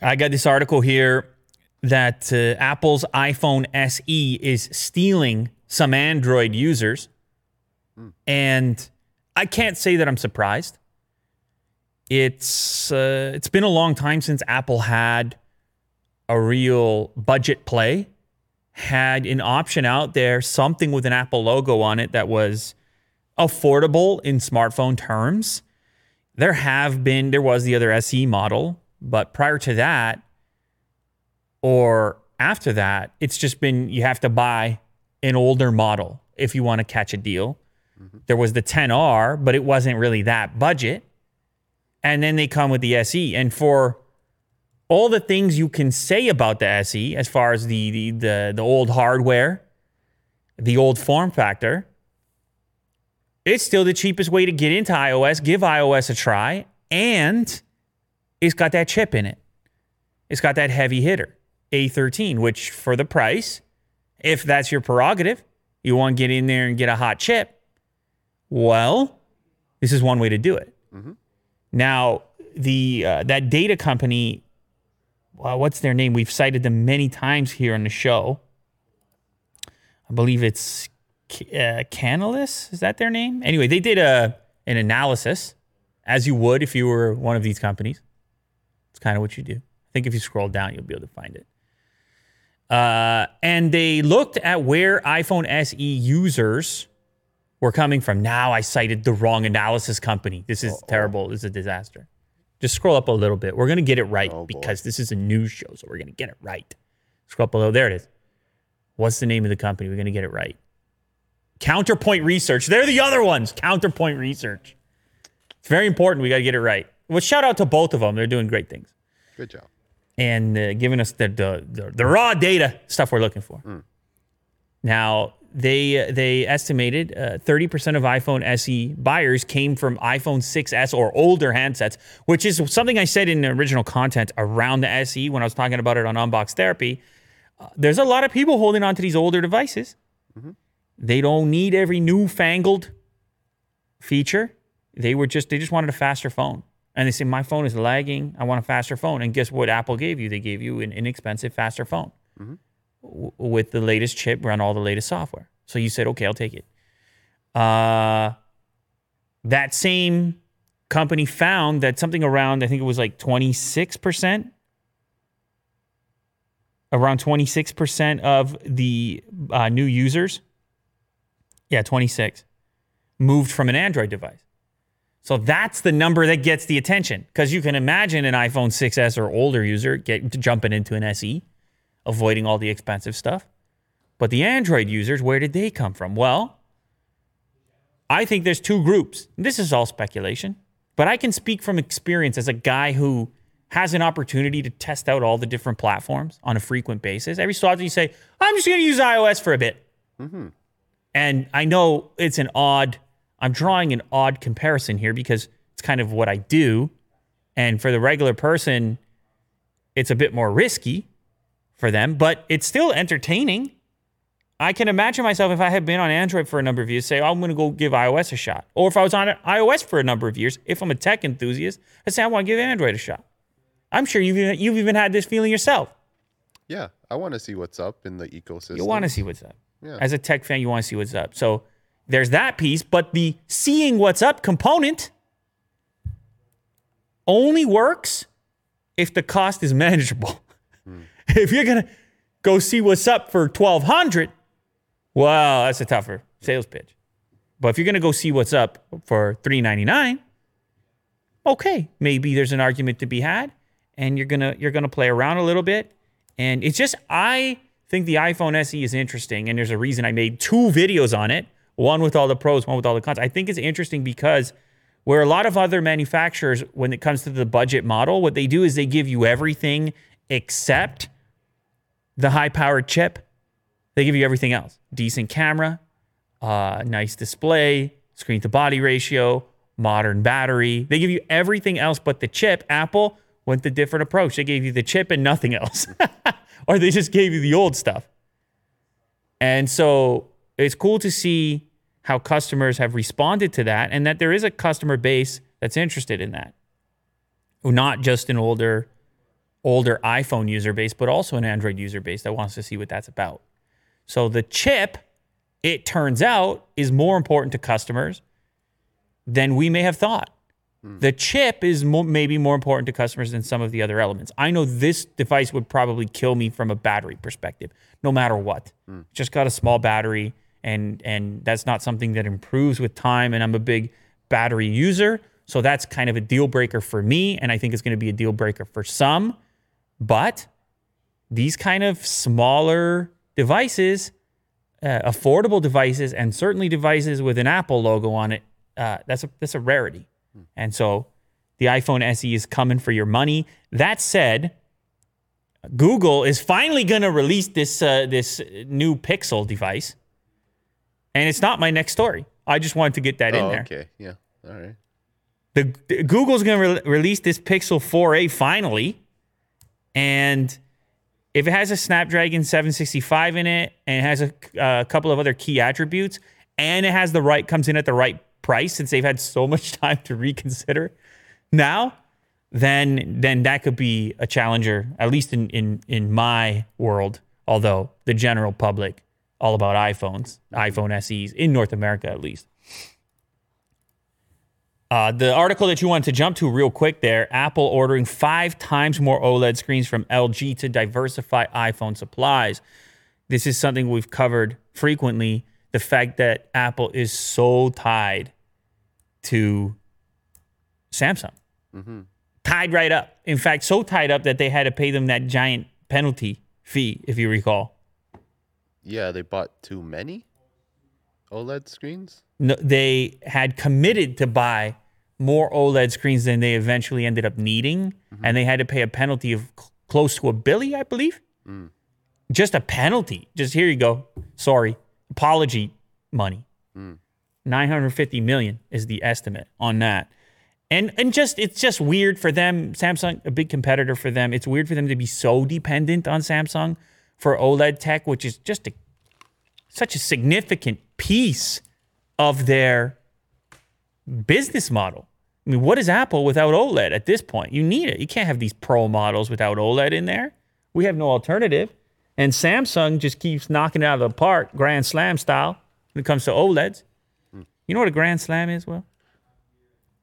I got this article here that uh, Apple's iPhone SE is stealing some Android users. And I can't say that I'm surprised. It's uh, it's been a long time since Apple had a real budget play, had an option out there, something with an Apple logo on it that was affordable in smartphone terms. There have been there was the other SE model, but prior to that or after that, it's just been you have to buy an older model if you want to catch a deal. Mm-hmm. There was the 10R, but it wasn't really that budget. And then they come with the SE. And for all the things you can say about the SE, as far as the the the, the old hardware, the old form factor, it's still the cheapest way to get into iOS. Give iOS a try, and it's got that chip in it. It's got that heavy hitter, A13, which for the price, if that's your prerogative, you want to get in there and get a hot chip. Well, this is one way to do it. Now, the uh, that data company, well, what's their name? We've cited them many times here on the show. I believe it's uh, Canalys. Is that their name? Anyway, they did a an analysis, as you would if you were one of these companies. It's kind of what you do. I think if you scroll down, you'll be able to find it. Uh, and they looked at where iPhone SE users were coming from. Now I cited the wrong analysis company. This is terrible. This is a disaster. Just scroll up a little bit. We're going to get it right Oh, boy. because this is a news show, so we're going to get it right. Scroll up below. There it is. What's the name of the company? We're going to get it right. Counterpoint Research. They're the other ones. Counterpoint Research. It's very important. We got to get it right. Well, shout out to both of them. They're doing great things Good job. and uh, giving us the, the the the raw data stuff we're looking for. Now they they estimated uh, thirty percent of iPhone SE buyers came from iPhone 6s or older handsets, which is something I said in the original content around the SE when I was talking about it on Unbox Therapy. Uh, there's a lot of people holding on to these older devices. They don't need every newfangled feature. They were just they just wanted a faster phone. And they say, My phone is lagging. I want a faster phone. And guess what Apple gave you? They gave you an inexpensive, faster phone w- with the latest chip, run all the latest software. So you said, Okay, I'll take it. Uh, that same company found that something around, I think it was like 26%, around 26% of the uh, new users, yeah, 26, moved from an Android device. So that's the number that gets the attention because you can imagine an iPhone 6s or older user get jumping into an SE, avoiding all the expensive stuff. But the Android users, where did they come from? Well, I think there's two groups. This is all speculation, but I can speak from experience as a guy who has an opportunity to test out all the different platforms on a frequent basis. Every so often you say, I'm just going to use iOS for a bit. Mm-hmm. And I know it's an odd, I'm drawing an odd comparison here because it's kind of what I do. And for the regular person, it's a bit more risky for them, but it's still entertaining. I can imagine myself if I had been on Android for a number of years, say, oh, I'm going to go give iOS a shot. Or if I was on iOS for a number of years, if I'm a tech enthusiast, I say, I want to give Android a shot. I'm sure you've even, you've even had this feeling yourself. Yeah, I want to see what's up in the ecosystem. You want to see what's up. Yeah. As a tech fan, you want to see what's up. So there's that piece, but the seeing what's up component only works if the cost is manageable. Hmm. if you're gonna go see what's up for twelve hundred, well, that's a tougher sales pitch. But if you're gonna go see what's up for three ninety nine, okay, maybe there's an argument to be had, and you're gonna you're gonna play around a little bit. And it's just I think the iPhone SE is interesting, and there's a reason I made two videos on it, one with all the pros, one with all the cons. I think it's interesting because where a lot of other manufacturers, when it comes to the budget model, what they do is they give you everything except the high-powered chip. They give you everything else: decent camera, uh, nice display, screen to body ratio, modern battery. They give you everything else but the chip. Apple went the different approach. They gave you the chip and nothing else, or they just gave you the old stuff. And so it's cool to see how customers have responded to that and that there is a customer base that's interested in that. Not just an older older iPhone user base, but also an Android user base that wants to see what that's about. So the chip, it turns out, is more important to customers than we may have thought. Hmm. The chip is mo- maybe more important to customers than some of the other elements. I know this device would probably kill me from a battery perspective, no matter what. Hmm. Just got a small battery, and and that's not something that improves with time. And I'm a big battery user, so that's kind of a deal breaker for me, and I think it's going to be a deal breaker for some. But these kind of smaller devices, uh, affordable devices, and certainly devices with an Apple logo on it, uh, that's a that's a rarity. And so the iPhone SE is coming for your money. That said, Google is finally going to release this uh, this new Pixel device, and it's not my next story. I just wanted to get that in Oh, there. okay. Yeah. All right. The, the- Google's going to re- release this Pixel 4a finally, and if it has a Snapdragon 765 in it and it has a, a couple of other key attributes, and it has the right comes in at the right price since they've had so much time to reconsider now, then then that could be a challenger at least in in in my world. Although the general public all about iPhones, iPhone SEs in North America at least. Uh, the article that you wanted to jump to real quick there Apple ordering five times more OLED screens from LG to diversify iPhone supplies. This is something we've covered frequently the fact that Apple is so tied to Samsung. Tied right up. In fact, so tied up that they had to pay them that giant penalty fee, if you recall. Yeah, they bought too many OLED screens. no, they had committed to buy more OLED screens than they eventually ended up needing, mm-hmm. and they had to pay a penalty of cl- close to a billy, I believe. Mm. Just a penalty. Just here you go. Sorry, apology money. Mm. 950 million is the estimate on that. And and just it's just weird for them. Samsung, a big competitor for them. It's weird for them to be so dependent on Samsung for OLED tech, which is just a, such a significant piece of their business model. I mean, what is Apple without OLED at this point? You need it. You can't have these pro models without OLED in there. We have no alternative. And Samsung just keeps knocking it out of the park, Grand Slam style, when it comes to OLEDs. You know what a Grand Slam is, Will?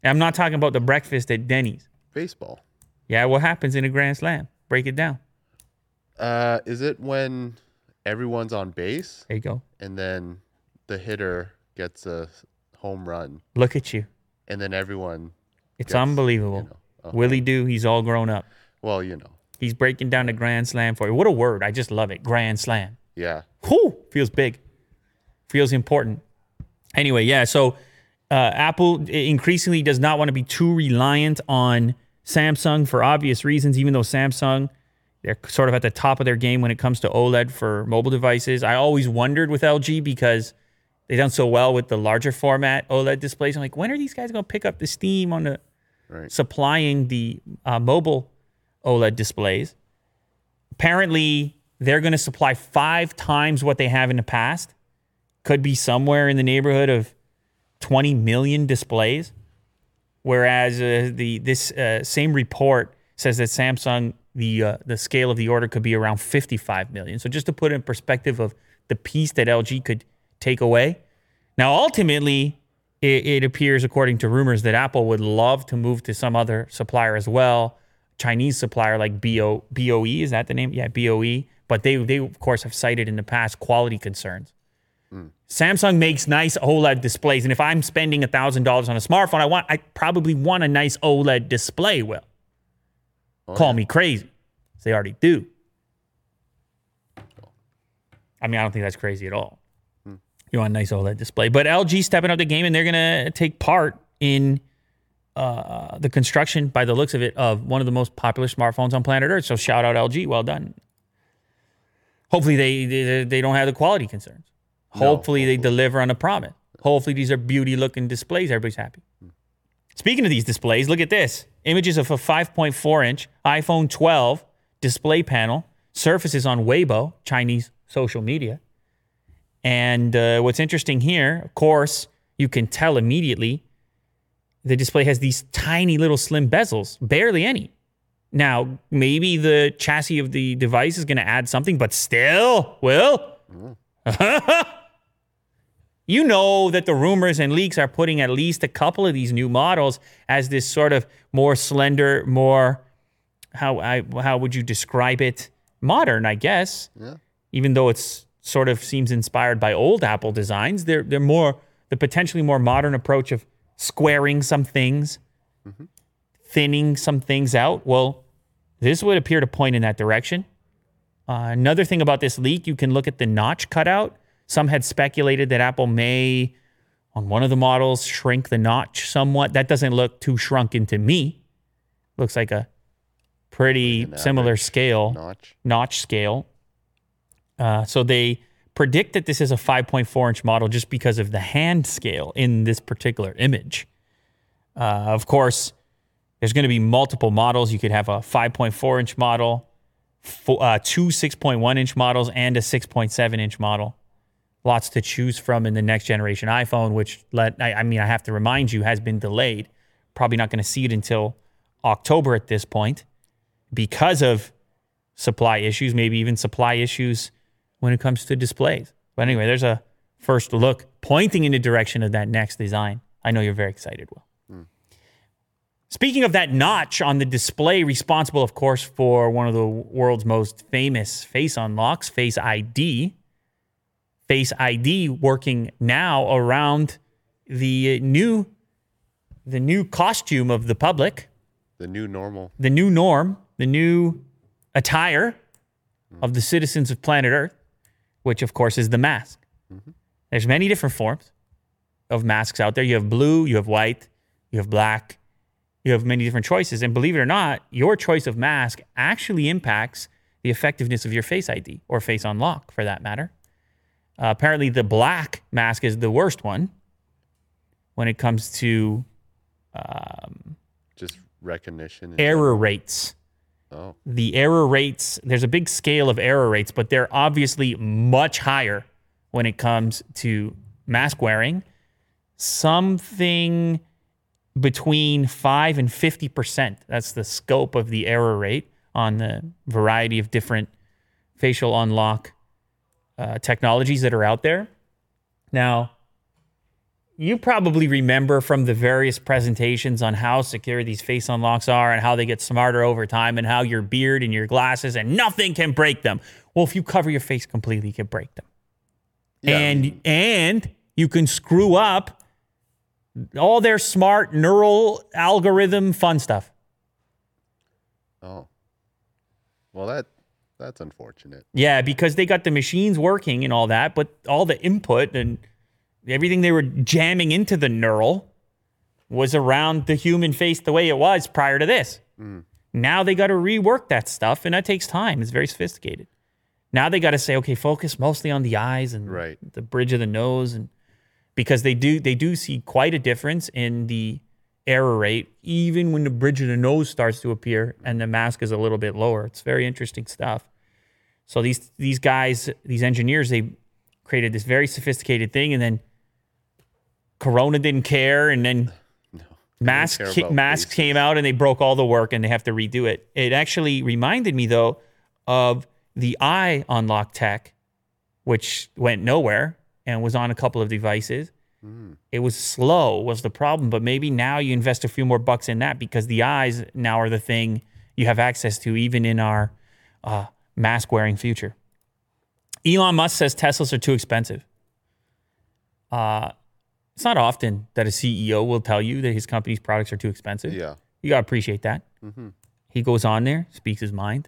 And I'm not talking about the breakfast at Denny's. Baseball. Yeah, what happens in a Grand Slam? Break it down. Uh, is it when everyone's on base There you go. and then the hitter gets a home run Look at you. and then everyone? It's Yes, unbelievable. you know, Willie Do, he's all grown up. Well, you know. He's breaking down the Grand Slam for you. What a word. I just love it. Grand Slam. Yeah. Whew, feels big, feels important. Anyway, yeah. So uh, Apple increasingly does not want to be too reliant on Samsung for obvious reasons. Even though Samsung, they're sort of at the top of their game when it comes to OLED for mobile devices. I always wondered with LG because they've done so well with the larger format OLED displays. I'm like, when are these guys going to pick up the steam on the Right. supplying the uh, mobile OLED displays. Apparently, they're going to supply five times what they have in the past. Could be somewhere in the neighborhood of 20 million displays. Whereas uh, the this uh, same report says that Samsung the uh, the scale of the order could be around 55 million. So just to put it in perspective of the piece that LG could take away. Now, ultimately, it, it appears, according to rumors, that Apple would love to move to some other supplier as well, Chinese supplier like BO, BOE. Is that the name? Yeah, BOE. But they, they of course, have cited in the past quality concerns. Samsung makes nice OLED displays, and if I'm spending thousand dollars on a smartphone, I want I probably want a nice OLED display. Will call me crazy. They already do. I mean, I don't think that's crazy at all. You want a nice OLED display, but LG stepping up the game, and they're gonna take part in uh, the construction, by the looks of it, of one of the most popular smartphones on planet Earth. So shout out LG, well done. Hopefully they they, they don't have the quality concerns. Hopefully they deliver on a promise. Hopefully these are beauty looking displays. Everybody's happy. Speaking of these displays, look at this. Images of a 5.4 inch iPhone 12 display panel surfaces on Weibo, Chinese social media. And uh, what's interesting here, of course, you can tell immediately the display has these tiny little slim bezels, barely any. Now, maybe the chassis of the device is going to add something, but still, Will, you know that the rumors and leaks are putting at least a couple of these new models as this sort of more slender, more how I how would you describe it? Modern, I guess. Yeah. Even though it's sort of seems inspired by old Apple designs, they're they're more the potentially more modern approach of squaring some things, thinning some things out. Well, this would appear to point in that direction. Uh, another thing about this leak, you can look at the notch cutout. Some had speculated that Apple may, on one of the models, shrink the notch somewhat. That doesn't look too shrunken to me. Looks like a pretty similar scale Notch. notch scale. Uh, so they predict that this is a 5.4 inch model just because of the hand scale in this particular image. Uh, of course, there's going to be multiple models. You could have a 5.4 inch model, fo- uh, two 6.1 inch models, and a 6.7 inch model. Lots to choose from in the next generation iPhone, which let I, I mean I have to remind you has been delayed. Probably not going to see it until October at this point because of supply issues, maybe even supply issues when it comes to displays. But anyway, there's a first look pointing in the direction of that next design. I know you're very excited, Will. Hmm. Speaking of that notch on the display, responsible, of course, for one of the world's most famous face unlocks, Face ID. Face ID working now around the new the new costume of the public The new normal. the new norm, the new attire of the citizens of planet Earth, which of course is the mask. Mm-hmm. There's many different forms of masks out there. You have blue, you have white, you have black, you have many different choices. And believe it or not, your choice of mask actually impacts the effectiveness of your face ID or face unlock for that matter. Uh, apparently, the black mask is the worst one when it comes to Just recognition. error rates. Oh, the error rates, there's a big scale of error rates, but they're obviously much higher when it comes to mask wearing. Something between 5 and 50%. That's the scope of the error rate on the variety of different facial unlock uh, technologies that are out there. Now, you probably remember from the various presentations on how secure these face unlocks are and how they get smarter over time and how your beard and your glasses and nothing can break them. Well, if you cover your face completely, you can break them. Yeah, and and you can screw up all their smart neural algorithm fun stuff. oh. Well, that that's unfortunate. Yeah, because they got the machines working and all that, but all the input and everything they were jamming into the neural was around the human face the way it was prior to this. Hmm. Now they got to rework that stuff, and that takes time. It's very sophisticated. Now they got to say, okay, focus mostly on the eyes and Right. the bridge of the nose, and because they do they do see quite a difference in the error rate, even when the bridge of the nose starts to appear and the mask is a little bit lower. It's very interesting stuff. So these these guys, these engineers, they created this very sophisticated thing, and then Corona didn't care, and then ca- masks came out, and they broke all the work, and they have to redo it. It actually reminded me though of the eye unlock tech, which went nowhere and was on a couple of devices. It was slow was the problem, but maybe now you invest a few more bucks in that because the eyes now are the thing you have access to even in our uh, mask wearing future. Elon Musk says Teslas are too expensive. Uh, it's not often that a CEO will tell you that his company's products are too expensive. Yeah. You got to appreciate that. He goes on there, speaks his mind,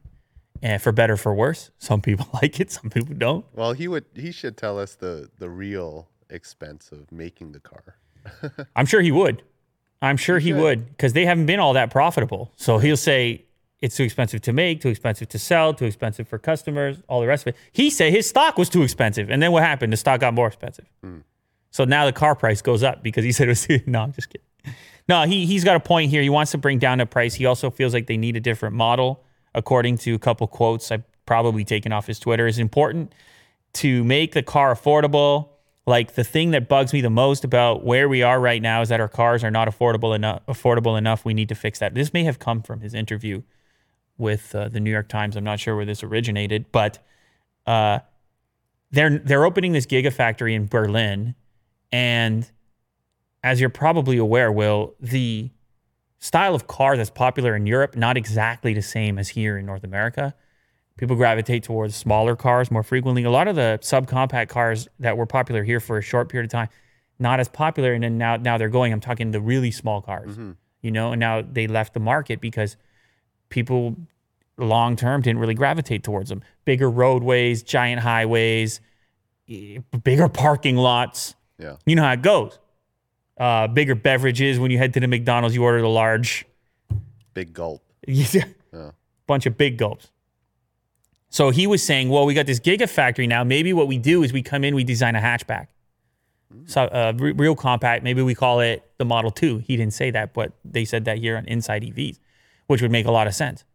and for better, for worse. Some people like it, some people don't. Well, he would. He should tell us the the real expense of making the car. I'm sure he would. I'm sure he should. would because they haven't been all that profitable. So he'll say it's too expensive to make, too expensive to sell, too expensive for customers, all the rest of it. He said his stock was too expensive, and then what happened? The stock got more expensive. Hmm. So now the car price goes up because he said it was. Too, no, I'm just kidding. No, he he's got a point here. He wants to bring down the price. He also feels like they need a different model, according to a couple quotes I've probably taken off his Twitter. It's important to make the car affordable. Like the thing that bugs me the most about where we are right now is that our cars are not affordable enough. Affordable enough. We need to fix that. This may have come from his interview with uh, the New York Times. I'm not sure where this originated, but uh, they're they're opening this gigafactory in Berlin, and as you're probably aware, Will the style of car that's popular in Europe not exactly the same as here in North America. People gravitate towards smaller cars more frequently. A lot of the subcompact cars that were popular here for a short period of time, not as popular, and then now now they're going. I'm talking the really small cars, you know, and now they left the market because people long term didn't really gravitate towards them. Bigger roadways, giant highways, bigger parking lots. Yeah. You know how it goes. Uh, bigger beverages. When you head to the McDonald's, you order the large, Big gulp. Yeah. bunch of big gulps. So he was saying, well, we got this gigafactory now. Maybe what we do is we come in, we design a hatchback. So uh, re- real compact. Maybe we call it the Model 2. He didn't say that, but they said that here on Inside EVs, which would make a lot of sense.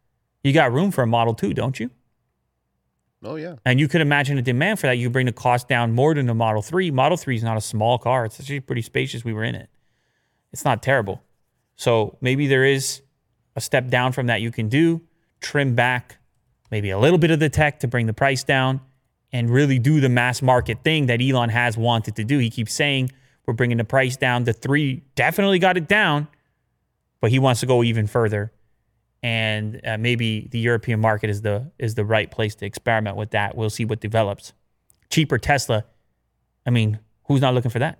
You got room for a Model 2, don't you? Oh yeah. And you could imagine a demand for that. You bring the cost down more than the Model 3. Model 3 is not a small car. It's actually pretty spacious. We were in it. It's not terrible. So maybe there is a step down from that you can do, trim back maybe a little bit of the tech to bring the price down and really do the mass market thing that Elon has wanted to do. He keeps saying we're bringing the price down. The 3 definitely got it down, but he wants to go even further and uh, maybe the European market is the is the right place to experiment with that. We'll see what develops. Cheaper Tesla. I mean, who's not looking for that?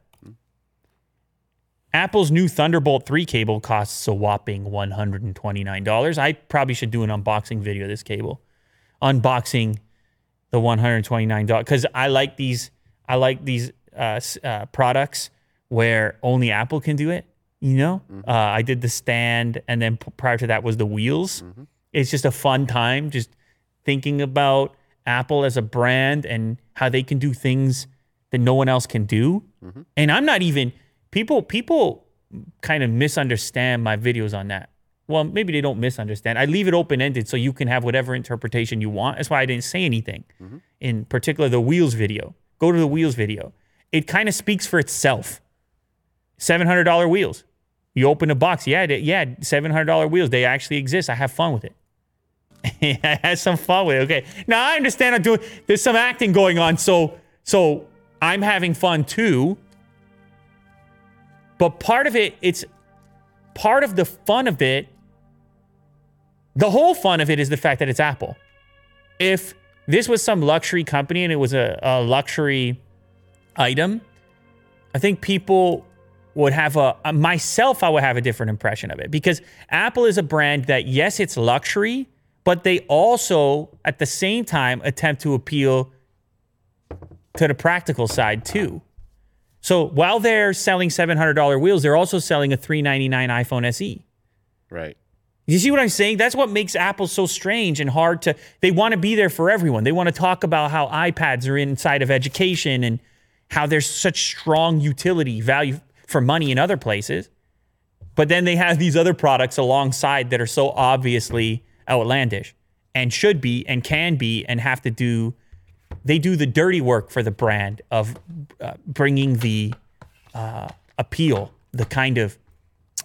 Apple's new Thunderbolt 3 cable costs a whopping $129. I probably should do an unboxing video of this cable. Unboxing the $129 because I like these I like these uh, uh, products where only Apple can do it. You know, uh, I did the stand, and then p- prior to that was the wheels. It's just a fun time, just thinking about Apple as a brand and how they can do things that no one else can do. And I'm not even people. People kind of misunderstand my videos on that. Well, maybe they don't misunderstand. I leave it open ended so you can have whatever interpretation you want. That's why I didn't say anything. Mm-hmm. In particular, the wheels video. Go to the wheels video. It kind of speaks for itself. Seven hundred dollar wheels. You open a box. Yeah, they- yeah, seven hundred dollar wheels. They actually exist. I have fun with it. I had some fun with it. Okay. Now I understand I'm doing there's some acting going on, so so I'm having fun too. But part of it, it's part of the fun of it. The whole fun of it is the fact that it's Apple. If this was some luxury company and it was a, a luxury item, I think people would have a, uh, myself, I would have a different impression of it because Apple is a brand that, yes, it's luxury, but they also, at the same time, attempt to appeal to the practical side too. So while they're selling $700 wheels, they're also selling a 399 iPhone SE. Right. You see what I'm saying? That's what makes Apple so strange and hard to. They want to be there for everyone. They want to talk about how iPads are inside of education and how there's such strong utility value for money in other places. But then they have these other products alongside that are so obviously outlandish and should be and can be and have to do. They do the dirty work for the brand of uh, bringing the uh, appeal, the kind of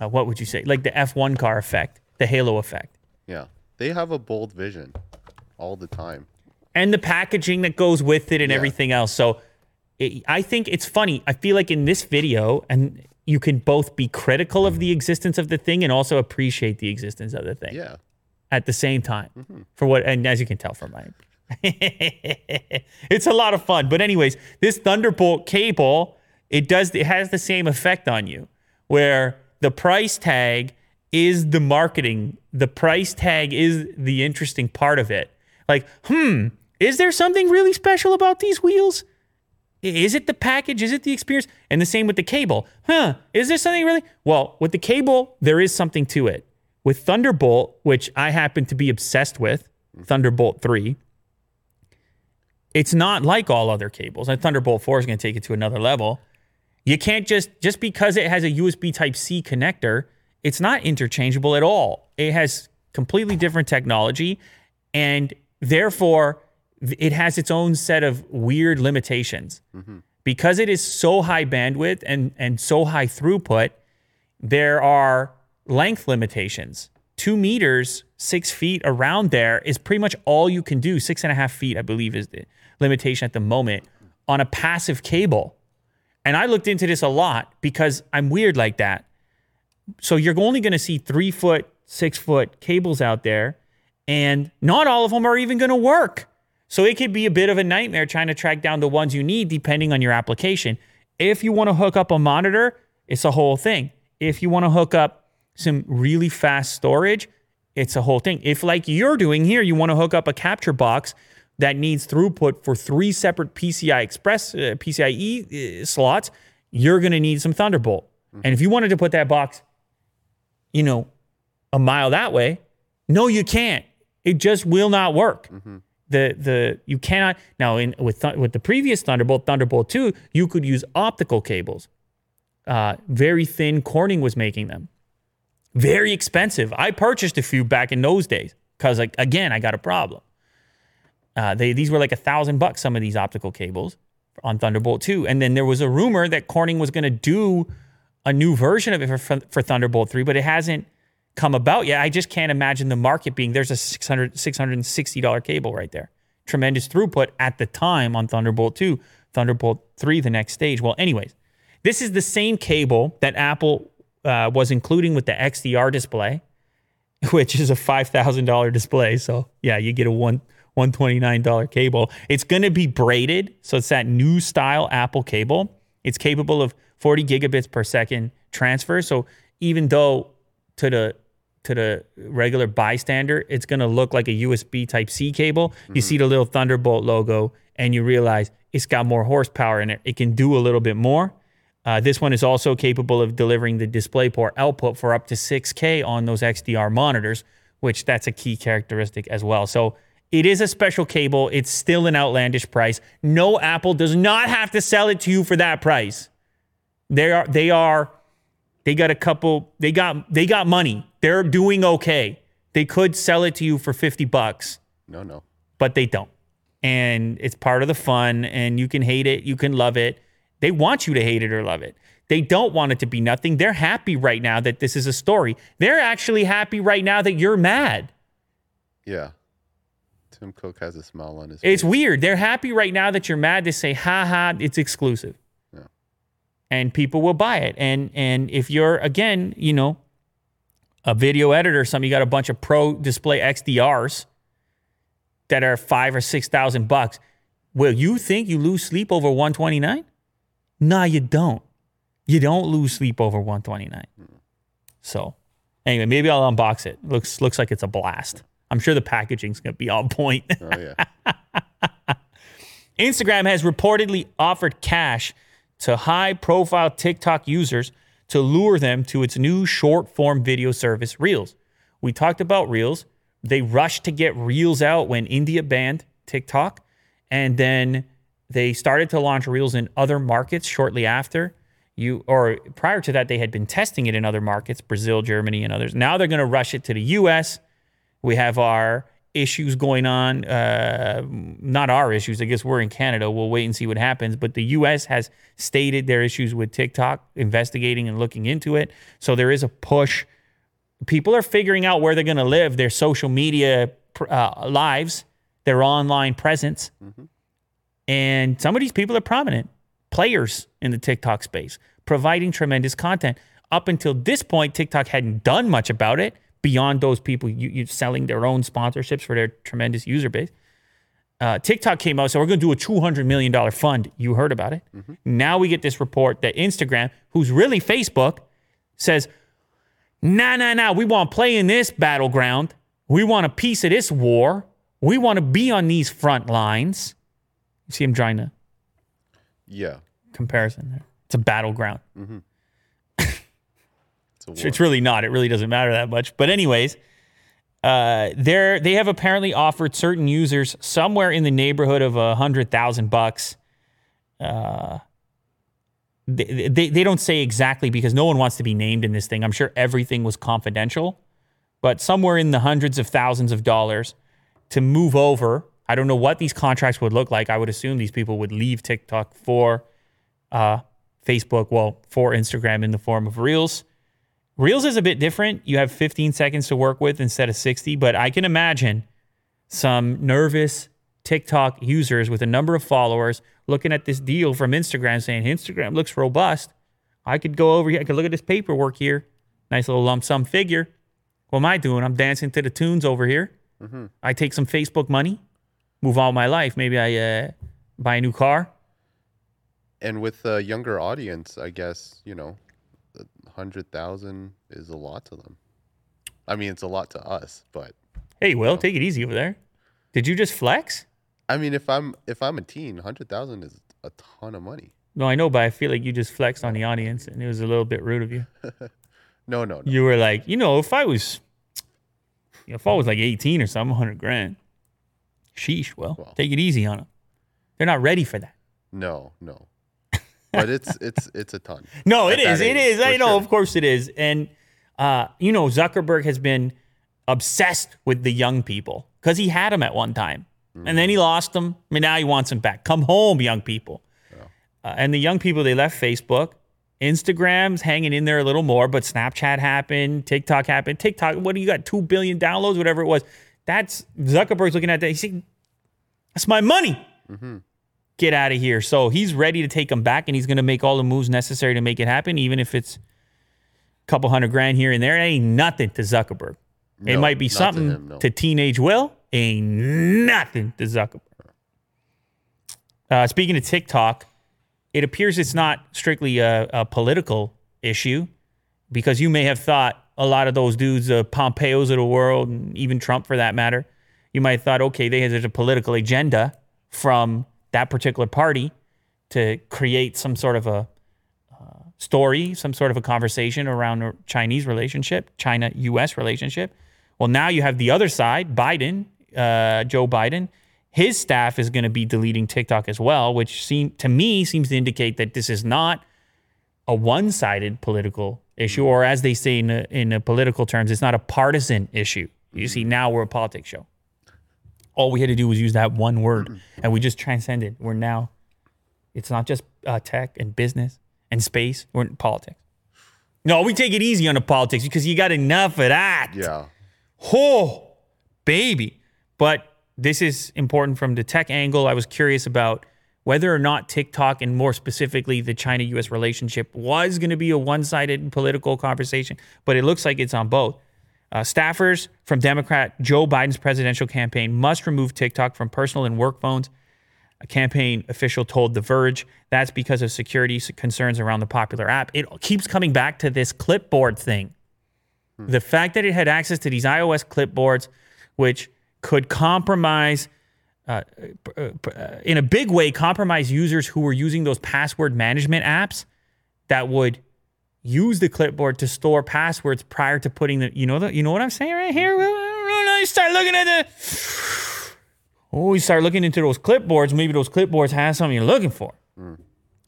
uh, what would you say, like the F1 car effect, the halo effect, Yeah. They have a bold vision all the time. and the packaging that goes with it and Yeah. everything else. So it, I think it's funny. I feel like in this video, and you can both be critical of the existence of the thing and also appreciate the existence of the thing Yeah. at the same time. Mm-hmm. For what, and as you can tell from my, it's a lot of fun. But anyways, this Thunderbolt cable, it does, it has the same effect on you, where the price tag is the marketing. The price tag is the interesting part of it. Like, hmm, is there something really special about these wheels? Is it the package? Is it the experience? And the same with the cable. Huh? Is there something really? Well, with the cable, there is something to it. With Thunderbolt, which I happen to be obsessed with, Thunderbolt 3, it's not like all other cables. And Thunderbolt 4 is going to take it to another level. You can't just just because it has a USB type C connector, it's not interchangeable at all. It has completely different technology and therefore it has its own set of weird limitations. Mm-hmm. Because it is so high bandwidth and and so high throughput, there are length limitations two meters, six feet around there is pretty much all you can do. Six and a half feet, I believe, is the limitation at the moment on a passive cable. And I looked into this a lot because I'm weird like that. So you're only going to see three foot, six foot cables out there, and not all of them are even going to work. So it could be a bit of a nightmare trying to track down the ones you need depending on your application. If you want to hook up a monitor, it's a whole thing. If you want to hook up some really fast storage, it's a whole thing. If, like you're doing here, you want to hook up a capture box that needs throughput for three separate PCI Express, uh, PCIe uh, slots, you're going to need some Thunderbolt. And if you wanted to put that box, you know, a mile that way, no, you can't. It just will not work. The the you cannot now in with Thun- with the previous Thunderbolt Thunderbolt two, you could use optical cables. Uh, very thin. Corning was making them. Very expensive. I purchased a few back in those days because like again, I got a problem. Uh, they these were like a thousand bucks. Some of these optical cables on Thunderbolt two, and then there was a rumor that Corning was going to do a new version of it for, for Thunderbolt three, but it hasn't come about yet. I just can't imagine the market being there's a 600 $660 cable right there. Tremendous throughput at the time on Thunderbolt 2, Thunderbolt 3 the next stage. Well, anyways, this is the same cable that Apple uh, was including with the XDR display, which is a $5,000 display. So, yeah, you get a one $129 cable. It's going to be braided, so it's that new style Apple cable. It's capable of 40 gigabits per second transfer. So, even though to the to the regular bystander, it's going to look like a USB Type C cable. You see the little Thunderbolt logo, and you realize it's got more horsepower in it. It can do a little bit more. Uh, this one is also capable of delivering the DisplayPort output for up to 6K on those XDR monitors, which that's a key characteristic as well. So it is a special cable. It's still an outlandish price. No, Apple does not have to sell it to you for that price. They are they are they got a couple they got they got money. They're doing okay. They could sell it to you for 50 bucks, No, no. but they don't. And it's part of the fun and you can hate it, you can love it. They want you to hate it or love it. They don't want it to be nothing. They're happy right now that this is a story. They're actually happy right now that you're mad. Yeah. Tim Cook has a smile on his It's weird. They're happy right now that you're mad to say, ha ha, it's exclusive. Yeah. And people will buy it. And and if you're again, you know, a video editor or something, you got a bunch of pro display XDRs that are five or six thousand bucks. Will you think you lose sleep over 129? Nah, you don't. You don't lose sleep over 129. Hmm. So anyway, maybe I'll unbox it. Looks looks like it's a blast. I'm sure the packaging's gonna be on point. Oh yeah. Instagram has reportedly offered cash to high profile TikTok users to lure them to its new short form video service, Reels. We talked about Reels. They rushed to get Reels out when India banned TikTok. And then they started to launch Reels in other markets shortly after. You or prior to that, they had been testing it in other markets, Brazil, Germany, and others. Now they're going to rush it to the US. We have our issues going on. Uh, not our issues. I guess we're in Canada. We'll wait and see what happens. But the U.S. has stated their issues with TikTok, investigating and looking into it. So there is a push. People are figuring out where they're going to live, their social media uh, lives, their online presence. And some of these people are prominent players in the TikTok space, providing tremendous content. Up until this point, TikTok hadn't done much about it beyond those people you, you selling their own sponsorships for their tremendous user base. Uh, TikTok came out, so we're going to do a $200 million fund. You heard about it. Now we get this report that Instagram, who's really Facebook, says, nah, nah, nah, we want to play in this battleground. We want a piece of this war. We want to be on these front lines. You see him trying to Yeah. comparison there. It's a battleground. It's. It's really not. It really doesn't matter that much. But anyways, uh, they're they have apparently offered certain users somewhere in the neighborhood of a hundred thousand bucks. Uh, they, they they don't say exactly because no one wants to be named in this thing. I'm sure everything was confidential, but somewhere in the hundreds of thousands of dollars to move over. I don't know what these contracts would look like. I would assume these people would leave TikTok for uh, Facebook, well, for Instagram in the form of Reels Reels is a bit different. You have 15 seconds to work with instead of 60, but I can imagine some nervous TikTok users with a number of followers looking at this deal from Instagram saying, Instagram looks robust. I could go over here. I could look at this paperwork here. Nice little lump sum figure. What am I doing? I'm dancing to the tunes over here. I take some Facebook money, move all my life. Maybe I uh, buy a new car. And with a younger audience, I guess you know, hundred thousand is a lot to them. I mean, it's a lot to us, but Hey, Will, take it easy over there. Did you just flex? I mean, if I'm if I'm a teen, hundred thousand is a ton of money. No, I know, but I feel like you just flexed on the audience and it was a little bit rude of you. No, no, no. You were like, you know, if I was, you know, if I was like 18 or something, 100 grand. Sheesh, well, Well. take it easy on them. They're not ready for that. No, no. But it's it's it's a ton. No, it is. age, is. I know, sure. of course it is. And, uh, you know, Zuckerberg has been obsessed with the young people because he had them at one time. And then he Mm. lost them. I mean, now he wants them back. Come home, young people. Uh, and the young people, they left Facebook. Instagram's hanging in there a little more, but Snapchat happened, TikTok happened. TikTok, what do you got? Two billion downloads, whatever it was. That's Zuckerberg's looking at that. He's saying, that's my money. Get out of here. So he's ready to take them back and he's going to make all the moves necessary to make it happen, even if it's a couple hundred grand here and there. It ain't nothing to Zuckerberg. it might be not to something him, no. to teenage Will. Ain't nothing to Zuckerberg. Uh, speaking of TikTok, it appears it's not strictly a, a political issue because you may have thought a lot of those dudes, uh, Pompeo's of the world, and even Trump for that matter, you might have thought, okay, they, there's a political agenda from that particular party to create some sort of a uh, story, some sort of a conversation around a Chinese relationship, China US relationship. Well, now you have the other side, Biden, uh, Joe Biden. His staff is going to be deleting TikTok as well, which seem to me seems to indicate that this is not a one-sided political issue, or as they say in in political terms, it's not a partisan issue. You see, now we're a politics show. All we had to do was use that one word, and we just transcended. We're now, it's not just uh, tech and business and space. We're in politics. No, we take it easy on the politics because you got enough of that. Yeah. Oh, baby. But this is important from the tech angle. I was curious about whether or not TikTok and more specifically the China US relationship was going to be a one sided political conversation, but it looks like it's on both. Uh, staffers from Democrat Joe Biden's presidential campaign must remove TikTok from personal and work phones. A campaign official told The Verge that's because of security concerns around the popular app. It keeps coming back to this clipboard thing. The fact that it had access to these iOS clipboards, which could compromise, uh, uh, uh, in a big way, compromise users who were using those password management apps that would use the clipboard to store passwords prior to putting the, you know, the, you know what I'm saying right here? You start looking at the, oh, you start looking into those clipboards. Maybe those clipboards have something you're looking for.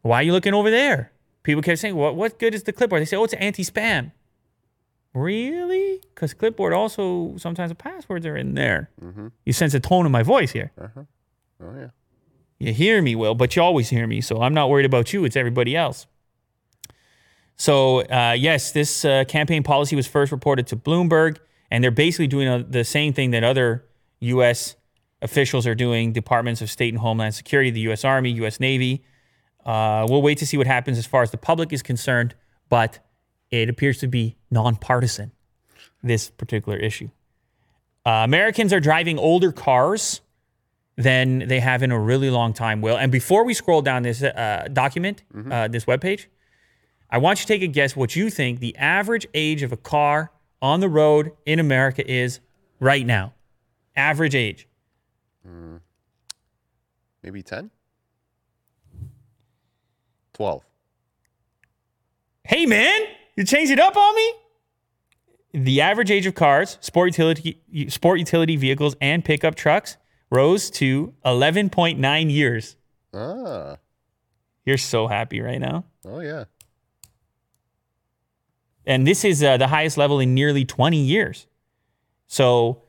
Why are you looking over there? People kept saying, what, what good is the clipboard? They say, oh, it's anti-spam. Really? Because clipboard also sometimes the passwords are in there. Mm-hmm. You sense a tone in my voice here. Uh-huh. Oh yeah. You hear me, Will, but you always hear me. So I'm not worried about you. It's everybody else. So, uh, yes, this uh, campaign policy was first reported to Bloomberg, and they're basically doing uh the same thing that other U.S. officials are doing departments of state and homeland security, the U.S. Army, U.S. Navy. Uh, we'll wait to see what happens as far as the public is concerned, but it appears to be nonpartisan, this particular issue. Uh, Americans are driving older cars than they have in a really long time, Will. And before we scroll down this uh, document, uh, this webpage, I want you to take a guess what you think the average age of a car on the road in America is right now. Average age. Maybe 10? 12. Hey, man, you changed it up on me? The average age of cars, sport utility, sport utility vehicles, and pickup trucks rose to 11.9 years. Ah. You're so happy right now. Oh yeah. And this is uh, the highest level in nearly 20 years. So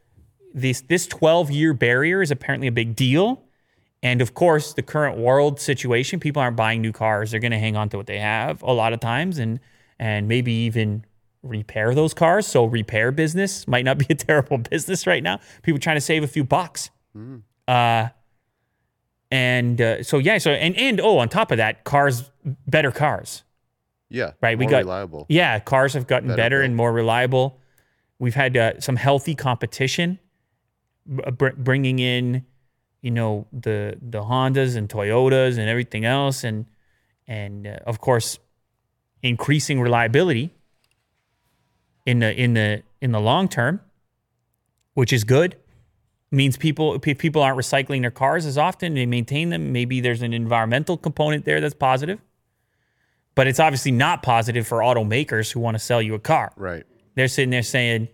this this 12 year barrier is apparently a big deal. And of course, the current world situation, people aren't buying new cars. They're going to hang on to what they have a lot of times and and maybe even repair those cars. So repair business might not be a terrible business right now. People trying to save a few bucks. Uh, and uh, so yeah, so and and oh, on top of that, cars better cars. Yeah. Right, we got- reliable. Yeah, cars have gotten Better better, and more reliable. We've had uh, some healthy competition, br- bringing in, you know, the the Hondas and Toyotas and everything else, and and uh, of course, increasing reliability in the in the in the long term, which is good. Means people people aren't recycling their cars as often. They maintain them. Maybe there's an environmental component there that's positive but it's obviously not positive for automakers who want to sell you a car. Right. They're sitting there saying,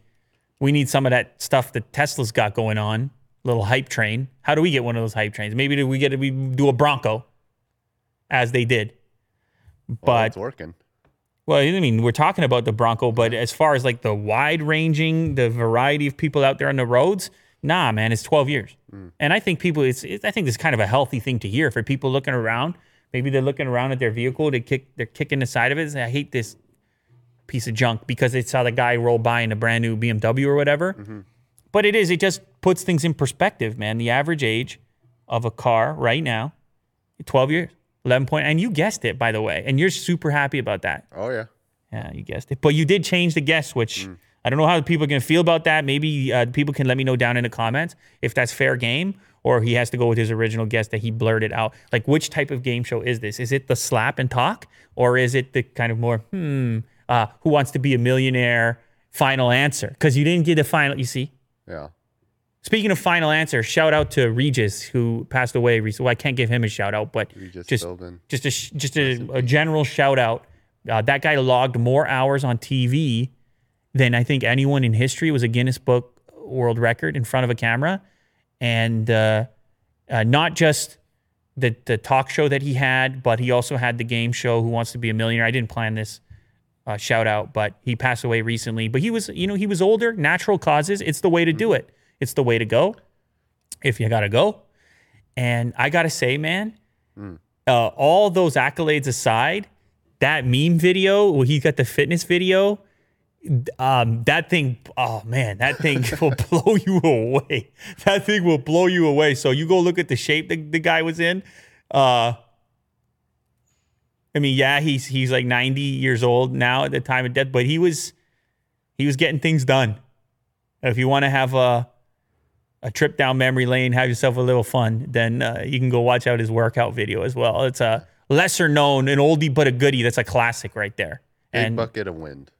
"We need some of that stuff that Tesla's got going on, little hype train. How do we get one of those hype trains? Maybe do we get we do a Bronco, as they did. Well, But it's working. well, I mean, we're talking about the Bronco, but as far as like the wide ranging, the variety of people out there on the roads, nah, man, it's 12 years. Mm. And I think people, it's, it's, I think it's kind of a healthy thing to hear for people looking around. Maybe they're looking around at their vehicle, they kick, they're kicking the side of it say, I hate this piece of junk because they saw the guy roll by in a brand new BMW or whatever. Mm-hmm. But it is, it just puts things in perspective, man. The average age of a car right now, 12 years, 11 point, and you guessed it, by the way, and you're super happy about that. Oh yeah. Yeah, you guessed it. But you did change the guess, which mm. I don't know how people are going to feel about that. Maybe uh, people can let me know down in the comments if that's fair game or he has to go with his original guess that he blurted out. Like, which type of game show is this? Is it the slap and talk or is it the kind of more, hmm, uh, who wants to be a millionaire final answer? Because you didn't get the final, you see? Yeah. Speaking of final answer, shout out to Regis who passed away recently. Well, I can't give him a shout out, but Regis just Philbin. just a just a, a general shout out. Uh, that guy logged more hours on TV than I think anyone in history. Was a Guinness Book World Record in front of a camera, and uh, uh, not just the the talk show that he had, but he also had the game show Who Wants to Be a Millionaire. I didn't plan this uh, shout out, but he passed away recently. But he was, you know, he was older. Natural causes. It's the way to do it. It's the way to go. If you gotta go, and I gotta say, man, uh, all those accolades aside, that meme video, where he got the fitness video, um, that thing, oh man, that thing will blow you away. That thing will blow you away. So you go look at the shape the, the guy was in. Uh, I mean, yeah, he's he's like 90 years old now at the time of death, but he was he was getting things done. If you want to have a a trip down memory lane, have yourself a little fun, then uh, you can go watch out his workout video as well. It's a lesser known, an oldie but a goodie. That's a classic right there. Big and bucket of wind,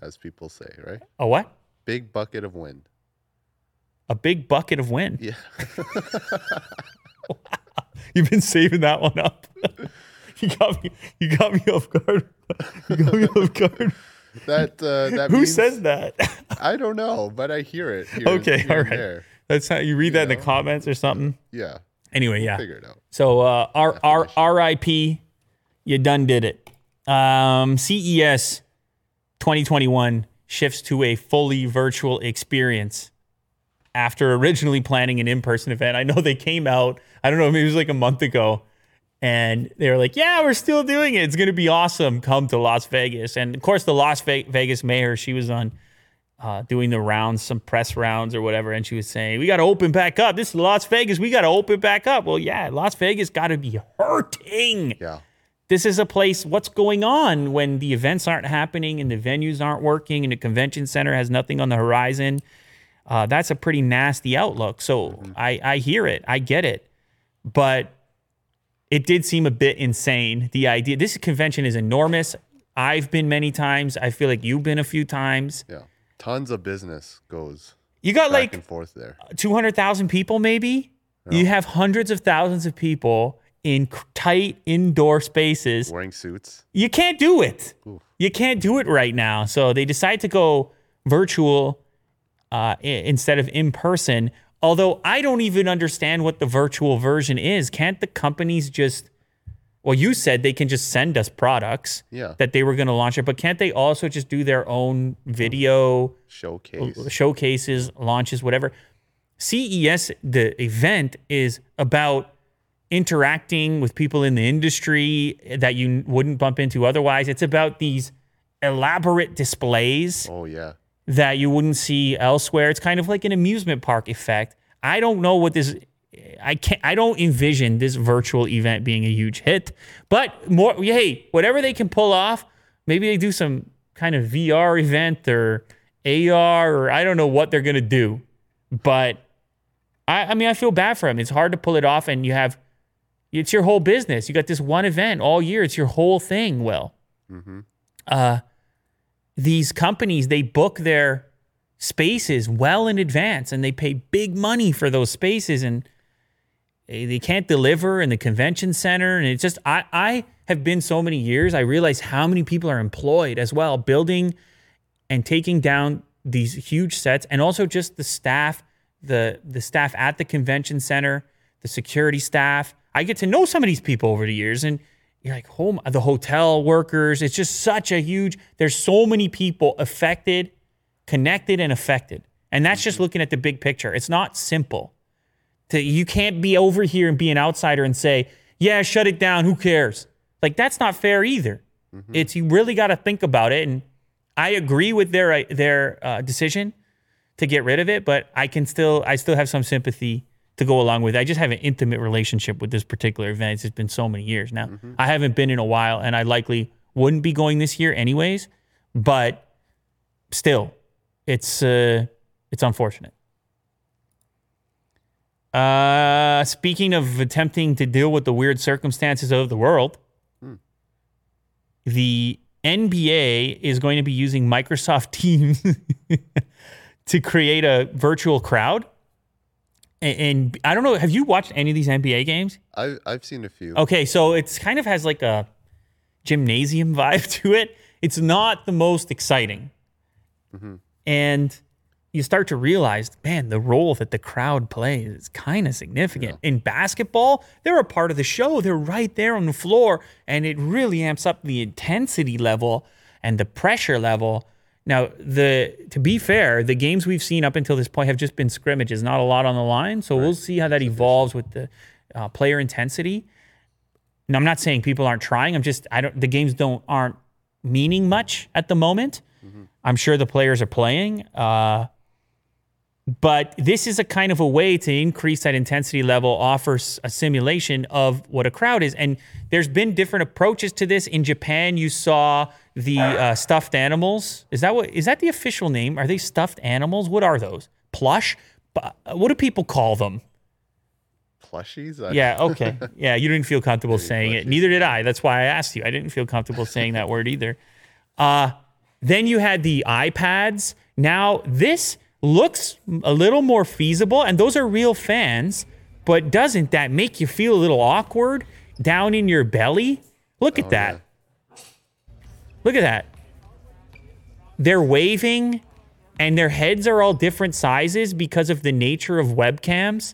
as people say, right? a what? Big bucket of wind. A big bucket of wind. Yeah. You've been saving that one up. you got me. You got me off guard. You got me off guard. That uh, that Who means, says that? I don't know, but I hear it. Here, okay, here all right. there. That's how you read that in the comments or something. Yeah. Anyway, yeah. Figure it out. So uh, R R R.I.P. You done did it. Um, CES 2021 shifts to a fully virtual experience after originally planning an in-person event. I know they came out. I don't know. Maybe it was like a month ago, and they were like, "Yeah, we're still doing it. It's going to be awesome. Come to Las Vegas." And of course, the Las Vegas mayor, she was on uh, doing the rounds, some press rounds or whatever, and she was saying, "We got to open back up. This is Las Vegas. We got to open back up." Well, yeah, Las Vegas got to be hurting. Yeah. This is a place. What's going on when the events aren't happening and the venues aren't working and the convention center has nothing on the horizon? Uh, that's a pretty nasty outlook. So I, I hear it, I get it, but it did seem a bit insane. The idea this convention is enormous. I've been many times. I feel like you've been a few times. Yeah. Tons of business goes You got back like and forth there. 200,000 people, maybe. You have hundreds of thousands of people in tight indoor spaces. Wearing suits. You can't do it. Oof. You can't do it right now. So they decide to go virtual uh, instead of in person. Although I don't even understand what the virtual version is. Can't the companies just? Well, you said they can just send us products Yeah. that they were going to launch it, but can't they also just do their own video? Showcase. showcases, launches, whatever. CES, the event, is about interacting with people in the industry that you wouldn't bump into otherwise. It's about these elaborate displays Oh yeah. that you wouldn't see elsewhere. It's kind of like an amusement park effect. I don't know what this I can't I don't envision this virtual event being a huge hit. But more hey, whatever they can pull off, maybe they do some kind of VR event or AR or I don't know what they're gonna do. But I, I mean I feel bad for them. It's hard to pull it off and you have it's your whole business. You got this one event all year. It's your whole thing, Will uh, these companies they book their spaces well in advance and they pay big money for those spaces and they they can't deliver in the convention center and it's just I, I have been so many years i realize how many people are employed as well building and taking down these huge sets and also just the staff the the staff at the convention center the security staff i get to know some of these people over the years and you're like oh home the hotel workers it's just such a huge there's so many people affected connected and affected. And that's just mm-hmm. looking at the big picture. It's not simple. To, you can't be over here and be an outsider and say yeah shut it down who cares? Like that's not fair either. Mm-hmm. It's you really got to think about it and i agree with their uh, their uh, decision to get rid of it but i can still i still have some sympathy to go along with. It. i just have an intimate relationship with this particular event. It's been so many years. Now i haven't been in a while and i likely wouldn't be going this year anyways but still it's uh it's unfortunate. Uh speaking of attempting to deal with the weird circumstances of the world the NBA is going to be using Microsoft Teams to create a virtual crowd. And, and I don't know, have you watched any of these NBA games? I I've seen a few. Okay, so it's kind of has like a gymnasium vibe to it. It's not the most exciting. Mm-hmm. And you start to realize, man, the role that the crowd plays is kind of significant. In basketball, they're a part of the show. They're right there on the floor, and it really amps up the intensity level and the pressure level. Now, the to be fair, the games we've seen up until this point have just been scrimmages, not a lot on the line. So we'll see how that evolves with the uh, player intensity. Now, I'm not saying people aren't trying. I'm just I don't the games don't aren't meaning much at the moment. I'm sure the players are playing. Uh, but this is a kind of a way to increase that intensity level, offers a simulation of what a crowd is. And there's been different approaches to this. In Japan, you saw the uh, stuffed animals. Is that what is that the official name? Are they stuffed animals? What are those? Plush? What do people call them? Plushies. I- Yeah, okay. Yeah, you didn't feel comfortable saying it. Neither did I. That's why I asked you. I didn't feel comfortable saying that word either. Uh, then you had the iPads. Now, this looks a little more feasible, and those are real fans, but doesn't that make you feel a little awkward down in your belly? Look at that. Look at that. They're waving, and their heads are all different sizes because of the nature of webcams.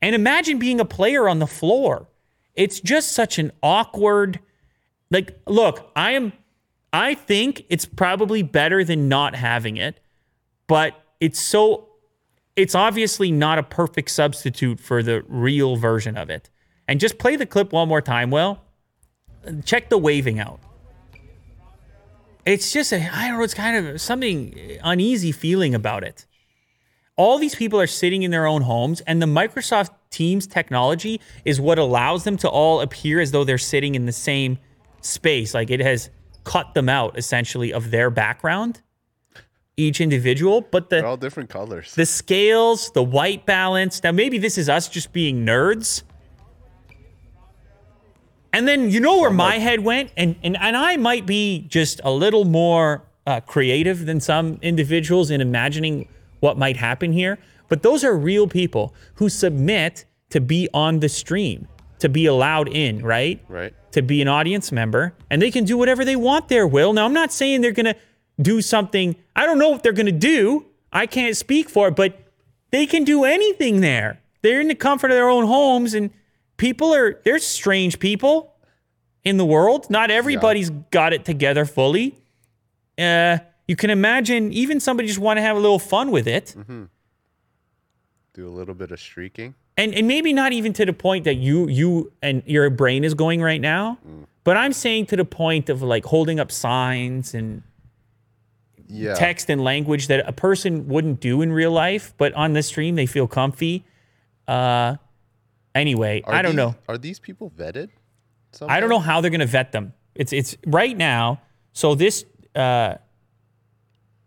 And imagine being a player on the floor. It's just such an awkward like look, I am I think it's probably better than not having it, but it's so it's obviously not a perfect substitute for the real version of it. And just play the clip one more time, well. Check the waving out. It's just a I don't know, it's kind of something uneasy feeling about it. All these people are sitting in their own homes and the microsoft teams technology is what allows them to all appear as though they're sitting in the same space. Like it has cut them out essentially of their background each individual but They're the all different colors. the scales the white balance. Now maybe this is us just being nerds and then you know where my head went? And and, and i might be just a little more uh, creative than some individuals in imagining what might happen here. But those are real people who submit to be on the stream to be allowed in right? Right. to be an audience member and they can do whatever they want there will. Now i'm not saying they're to do something i don't know what they're to do. I can't speak for it but they can do anything there. They're in the comfort of their own homes and people are there's strange people in the world not everybody's got it together fully uh, you can imagine even somebody just want to have a little fun with it Do a little bit of streaking. and and maybe not even to the point that you you and your brain is going right now but i'm saying to the point of like holding up signs and Yeah. text and language that a person wouldn't do in real life, but on this stream they feel comfy. Uh, anyway, Are I don't these- know. Are these people vetted? I don't know how they're going to vet them. It's it's right now. So this uh,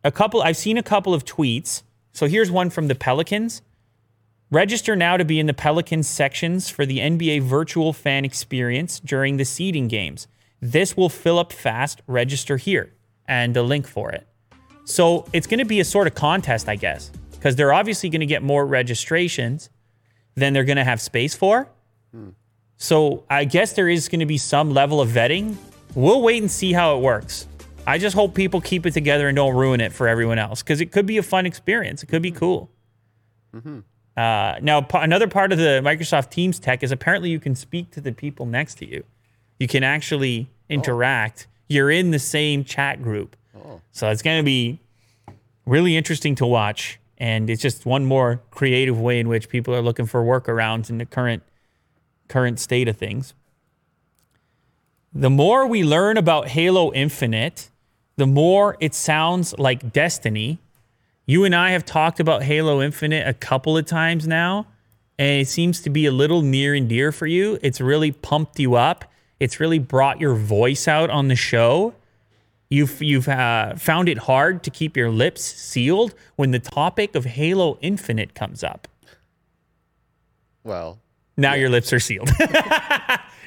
a couple. I've seen a couple of tweets. So here's one from the Pelicans. Register now to be in the Pelicans sections for the NBA virtual fan experience during the seeding games. This will fill up fast. Register here and the link for it. So it's going to be a sort of contest, I guess, because they're obviously going to get more registrations than they're going to have space for. So I guess there is going to be some level of vetting. We'll wait and see how it works. I just hope people keep it together and don't ruin it for everyone else because it could be a fun experience. It could be cool. Uh, now, p- another part of the Microsoft Teams tech is apparently you can speak to the people next to you. You can actually interact. You're in the same chat group. So it's going to be really interesting to watch. And it's just one more creative way in which people are looking for workarounds in the current current state of things. The more we learn about Halo Infinite, the more it sounds like Destiny. You and I have talked about Halo Infinite a couple of times now, and it seems to be a little near and dear for you. It's really pumped you up. It's really brought your voice out on the show. You've you've uh, found it hard to keep your lips sealed when the topic of Halo Infinite comes up. Well, Now your lips are sealed.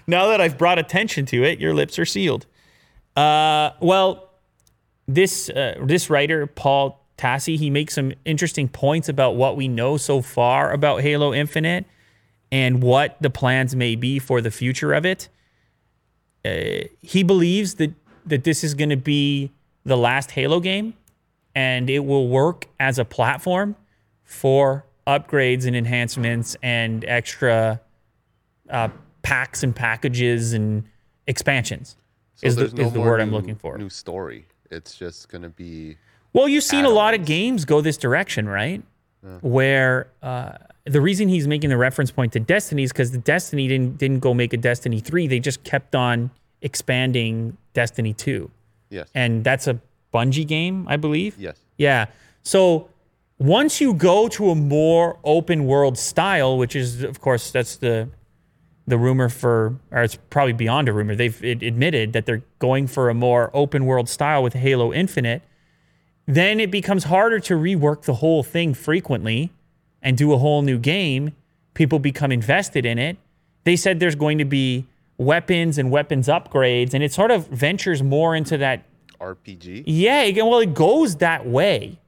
now that I've brought attention to it, your lips are sealed. Uh, well, this uh, this writer Paul Tassi he makes some interesting points about what we know so far about Halo Infinite and what the plans may be for the future of it. Uh, he believes that that this is going to be the last Halo game, and it will work as a platform for upgrades and enhancements and extra uh, packs and packages and expansions. so is the, no is the word I'm looking for. New story. It's just gonna be Well, you've seen a lot of games go this direction, right? Where uh, the reason he's making the reference point to Destiny is because the Destiny didn't didn't go make a Destiny three. They just kept on expanding Destiny two, yes, and that's a Bungie game, I believe. yes. Yeah. So once you go to a more open world style, which is of course that's the the rumor for, or it's probably beyond a rumor. They've it admitted that they're going for a more open world style with Halo Infinite. Then it becomes harder to rework the whole thing frequently and do a whole new game. People become invested in it. They said there's going to be weapons and weapons upgrades, and it sort of ventures more into that RPG. yeah, again, well, it goes that way.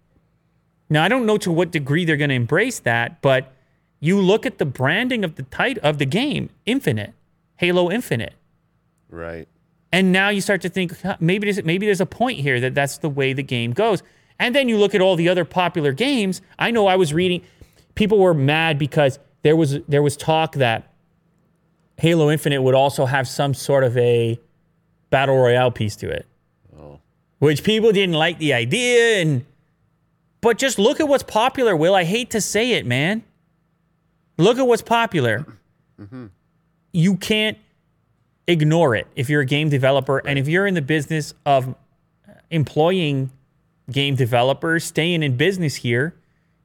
Now, I don't know to what degree they're going to embrace that, but you look at the branding of the title of the game, Infinite, Halo Infinite, Right. and now you start to think maybe there's, maybe there's a point here that that's the way the game goes. And then you look at all the other popular games. I know I was reading, people were mad because there was there was talk that Halo Infinite would also have some sort of a battle royale piece to it. Oh, which people didn't like the idea and but just look at what's popular will. I hate to say it man. Look at what's popular. Mm-hmm. You can't ignore it if you're a game developer and if you're in the business of employing game developers staying in business here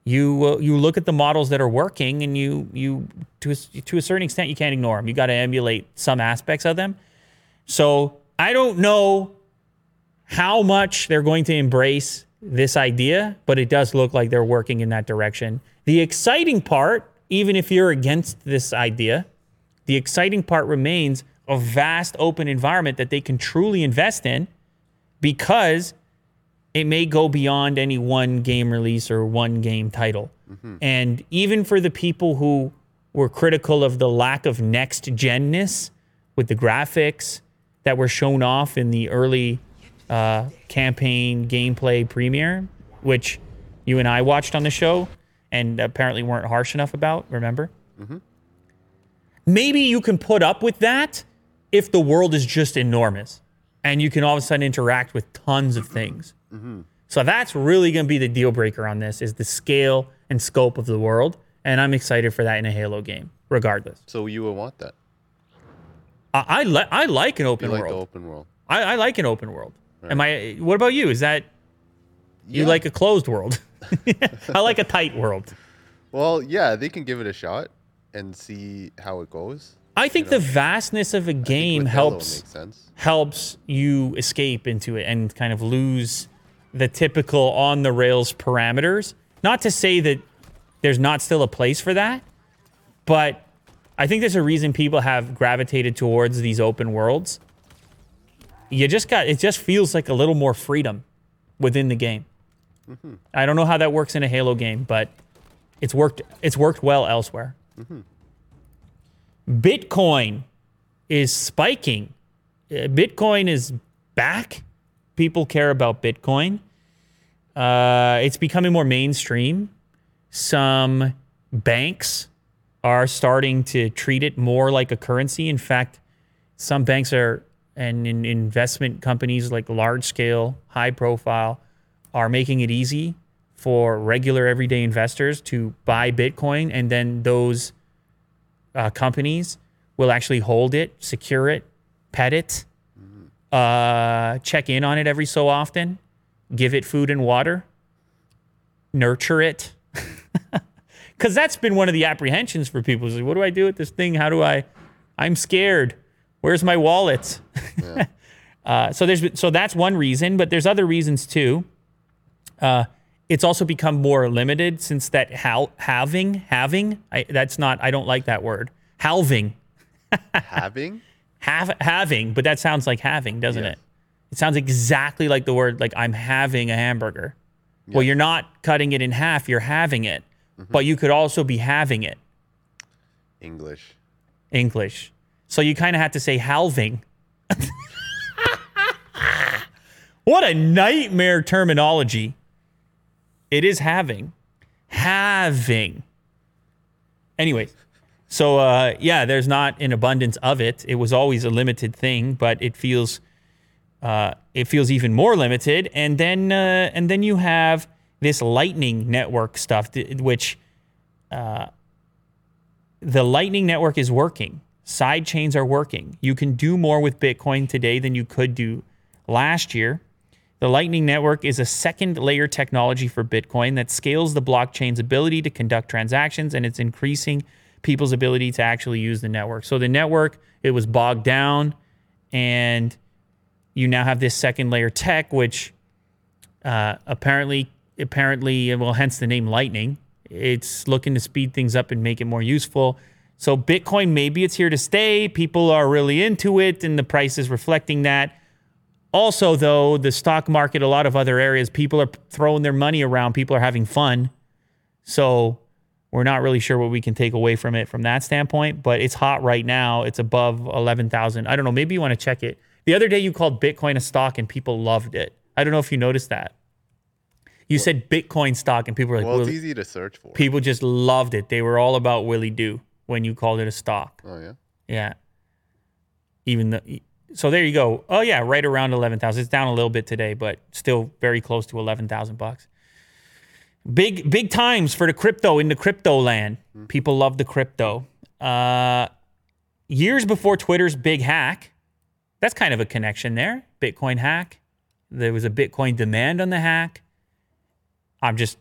you uh, you look at the models that are working and you you to a, to a certain extent you can't ignore them you got to emulate some aspects of them so i don't know how much they're going to embrace this idea, but it does look like they're working in that direction. The exciting part, even if you're against this idea, the exciting part remains a vast open environment that they can truly invest in because it may go beyond any one game release or one game title. And even for the people who were critical of the lack of next genness with the graphics that were shown off in the early uh, campaign gameplay premiere, which you and I watched on the show and apparently weren't harsh enough about, remember? Maybe you can put up with that if the world is just enormous and you can all of a sudden interact with tons of things. So that's really going to be the deal breaker on this is the scale and scope of the world. And I'm excited for that in a Halo game, regardless. so you would want that? I, I, li- I like an You open like the world. open world? I, I like an open world. Am I? What about you? Is that You Yeah. like a closed world. I like a tight world. Well, yeah, they can give it a shot and see how it goes. I think the vastness of a game helps sense. helps you escape into it and kind of lose the typical on the rails parameters. Not to say that there's not still a place for that, but I think there's a reason people have gravitated towards these open worlds. You just got it just feels like a little more freedom within the game. I don't know how that works in a Halo game, but it's worked it's worked well elsewhere. Bitcoin is spiking. Uh, Bitcoin is back. People care about Bitcoin. Uh, it's becoming more mainstream. Some banks are starting to treat it more like a currency. In fact, some banks are and in investment companies like large scale, high profile, are making it easy for regular everyday investors to buy Bitcoin, and then those uh, companies will actually hold it, secure it, pet it, uh, check in on it every so often, give it food and water, nurture it. Because that's been one of the apprehensions for people. Is like, what do I do with this thing? How do I? I'm scared. Where's my wallet? uh, so there's so that's one reason, but there's other reasons too. Uh, it's also become more limited since that hal- having having I, that's not I don't like that word halving Having? have having, but that sounds like having, doesn't Yes. it? It sounds exactly like the word like I'm having a hamburger. Well, you're not cutting it in half, you're having it. But you could also be having it, English. English. So you kind of have to say halving. what a nightmare terminology. It is having. Having. Anyways, so uh, yeah, there's not an abundance of it. It was always a limited thing, but it feels uh, it feels even more limited. And then uh, and then you have this Lightning Network stuff, th- which uh, the Lightning Network is working. Side chains are working. You can do more with Bitcoin today than you could do last year. The Lightning Network is a second layer technology for Bitcoin that scales the blockchain's ability to conduct transactions and it's increasing people's ability to actually use the network. So the network, it was bogged down and you now have this second layer tech, which uh, apparently, apparently, well, hence the name Lightning. It's looking to speed things up and make it more useful. So Bitcoin, maybe it's here to stay. People are really into it, and the price is reflecting that. Also, though, the stock market, a lot of other areas, people are throwing their money around. People are having fun. So we're not really sure what we can take away from it from that standpoint. But it's hot right now. It's above 11,000. I don't know. Maybe you want to check it. The other day you called Bitcoin a stock and people loved it. I don't know if you noticed that. You said Bitcoin stock and people were like, Well, it's easy to search for. people just loved it. They were all about Willie Do when you called it a stock. Oh yeah. Yeah. Even the so there you go. Oh yeah, right around eleven thousand. It's down a little bit today, but still very close to eleven thousand bucks. Big big times for the crypto in the crypto land. People love the crypto. Uh, years before Twitter's big hack, that's kind of a connection there. Bitcoin hack. There was a Bitcoin demand on the hack. I'm just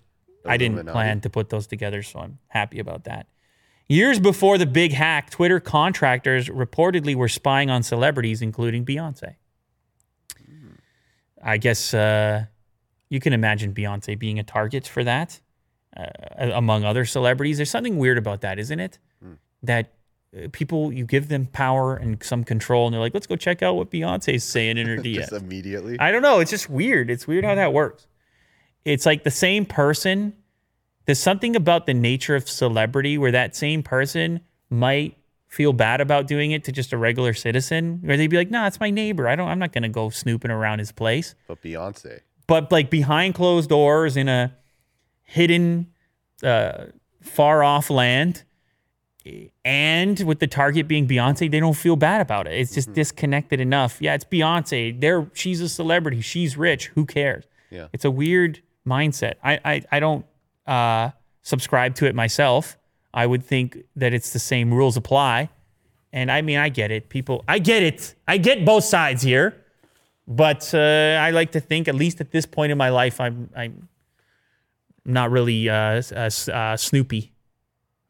I didn't plan to put those together, so I'm happy about that. Years before the big hack, Twitter contractors reportedly were spying on celebrities, including Beyonce. I guess uh, you can imagine Beyonce being a target for that, uh, among other celebrities. There's something weird about that, isn't it? That uh, people, you give them power and some control, and they're like, let's go check out what Beyonce's saying in her DM. Just immediately. I don't know. It's just weird. It's weird how that works. It's like the same person. There's something about the nature of celebrity where that same person might feel bad about doing it to just a regular citizen, where they'd be like, "Nah, it's my neighbor. I don't. I'm not gonna go snooping around his place." but Beyonce. But like behind closed doors in a hidden, uh, far off land, and with the target being Beyonce, they don't feel bad about it. It's just disconnected enough. Yeah, it's Beyonce. They're she's a celebrity. She's rich. Who cares? Yeah. It's a weird mindset. I I, I don't uh, subscribe to it myself. I would think that it's the same rules apply. And I mean, I get it. People, I get it. I get both sides here. But uh, I like to think, at least at this point in my life, I'm I'm not really uh, uh, uh, snoopy.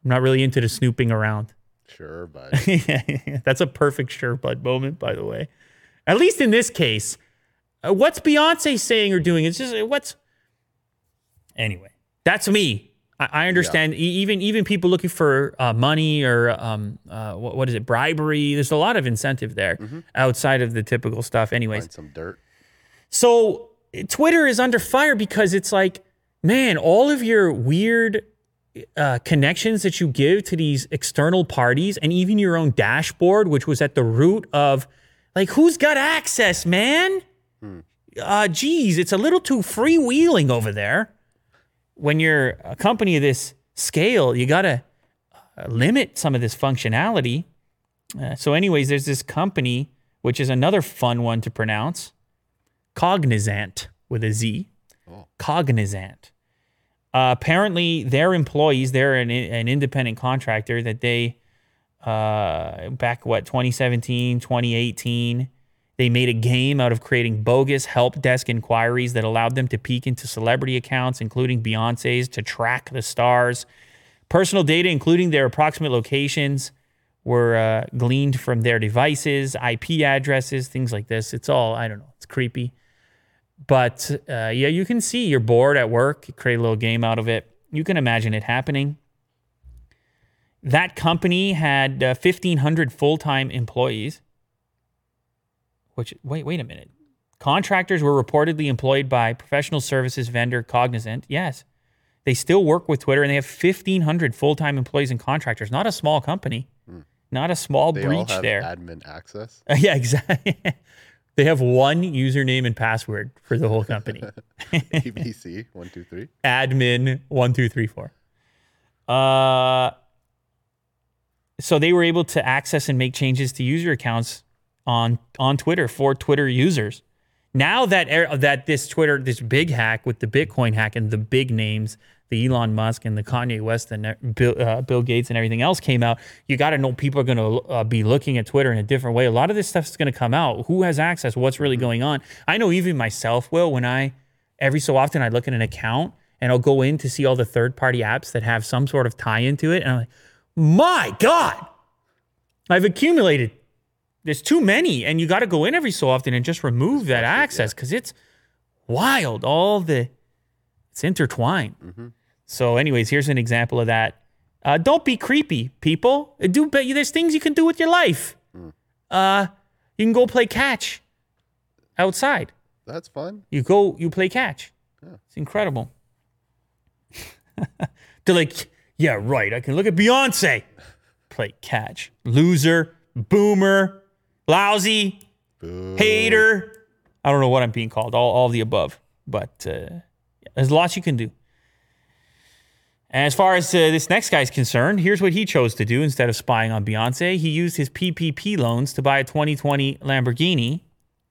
I'm not really into the snooping around. Sure, but That's a perfect sure bud moment, by the way. At least in this case, uh, what's Beyonce saying or doing? It's just uh, what's. Anyway, that's me. I, I understand. E- even even people looking for uh, money or um, uh, what, what is it, bribery. There's a lot of incentive there outside of the typical stuff. Anyways, find some dirt. so Twitter is under fire because it's like, man, all of your weird uh, connections that you give to these external parties and even your own dashboard, which was at the root of like, who's got access, man? Uh, geez, it's a little too freewheeling over there. When you're a company of this scale, you got to uh, limit some of this functionality. Uh, so, anyways, there's this company, which is another fun one to pronounce. Cognizant with a Z. Oh. Cognizant. Uh, apparently, their employees, they're an, an independent contractor that they, uh, back what, 2017, 2018, they made a game out of creating bogus help desk inquiries that allowed them to peek into celebrity accounts, including Beyonce's, to track the stars. Personal data, including their approximate locations, were uh, gleaned from their devices, IP addresses, things like this. It's all, I don't know, it's creepy. But uh, yeah, you can see you're bored at work, you create a little game out of it. You can imagine it happening. That company had uh, 1,500 full time employees. Which, wait, wait a minute. Contractors were reportedly employed by professional services vendor Cognizant. Yes. They still work with Twitter and they have 1,500 full time employees and contractors. Not a small company, not a small They all breach have there. admin access. Uh, yeah, exactly. They have one username and password for the whole company. ABC one two three. Admin one two three four. Uh, so they were able to access and make changes to user accounts on on Twitter for Twitter users. Now that er- that this Twitter this big hack with the Bitcoin hack and the big names, the Elon Musk and the Kanye West and uh, Bill, uh, Bill Gates and everything else came out, you got to know people are going to uh, be looking at Twitter in a different way. A lot of this stuff is going to come out. Who has access? What's really going on? I know even myself, Will, when I every so often I look at an account and I'll go in to see all the third party apps that have some sort of tie into it, and I'm like, my God, I've accumulated there's too many and you got to go in every so often and just remove that access because it's wild all the it's intertwined. So anyways here's an example of that. Uh, don't be creepy people. Uh, do but there's things you can do with your life. Uh, you can go play catch outside. That's fun. you go you play catch. It's incredible. They're like yeah right i can look at beyonce. Play catch. Loser boomer lousy Boo. hater. I don't know what I'm being called, all, all the above. But uh, there's lots you can do. And as far as uh, this next guy's concerned, here's what he chose to do instead of spying on Beyonce. He used his PPP loans to buy a 2020 Lamborghini.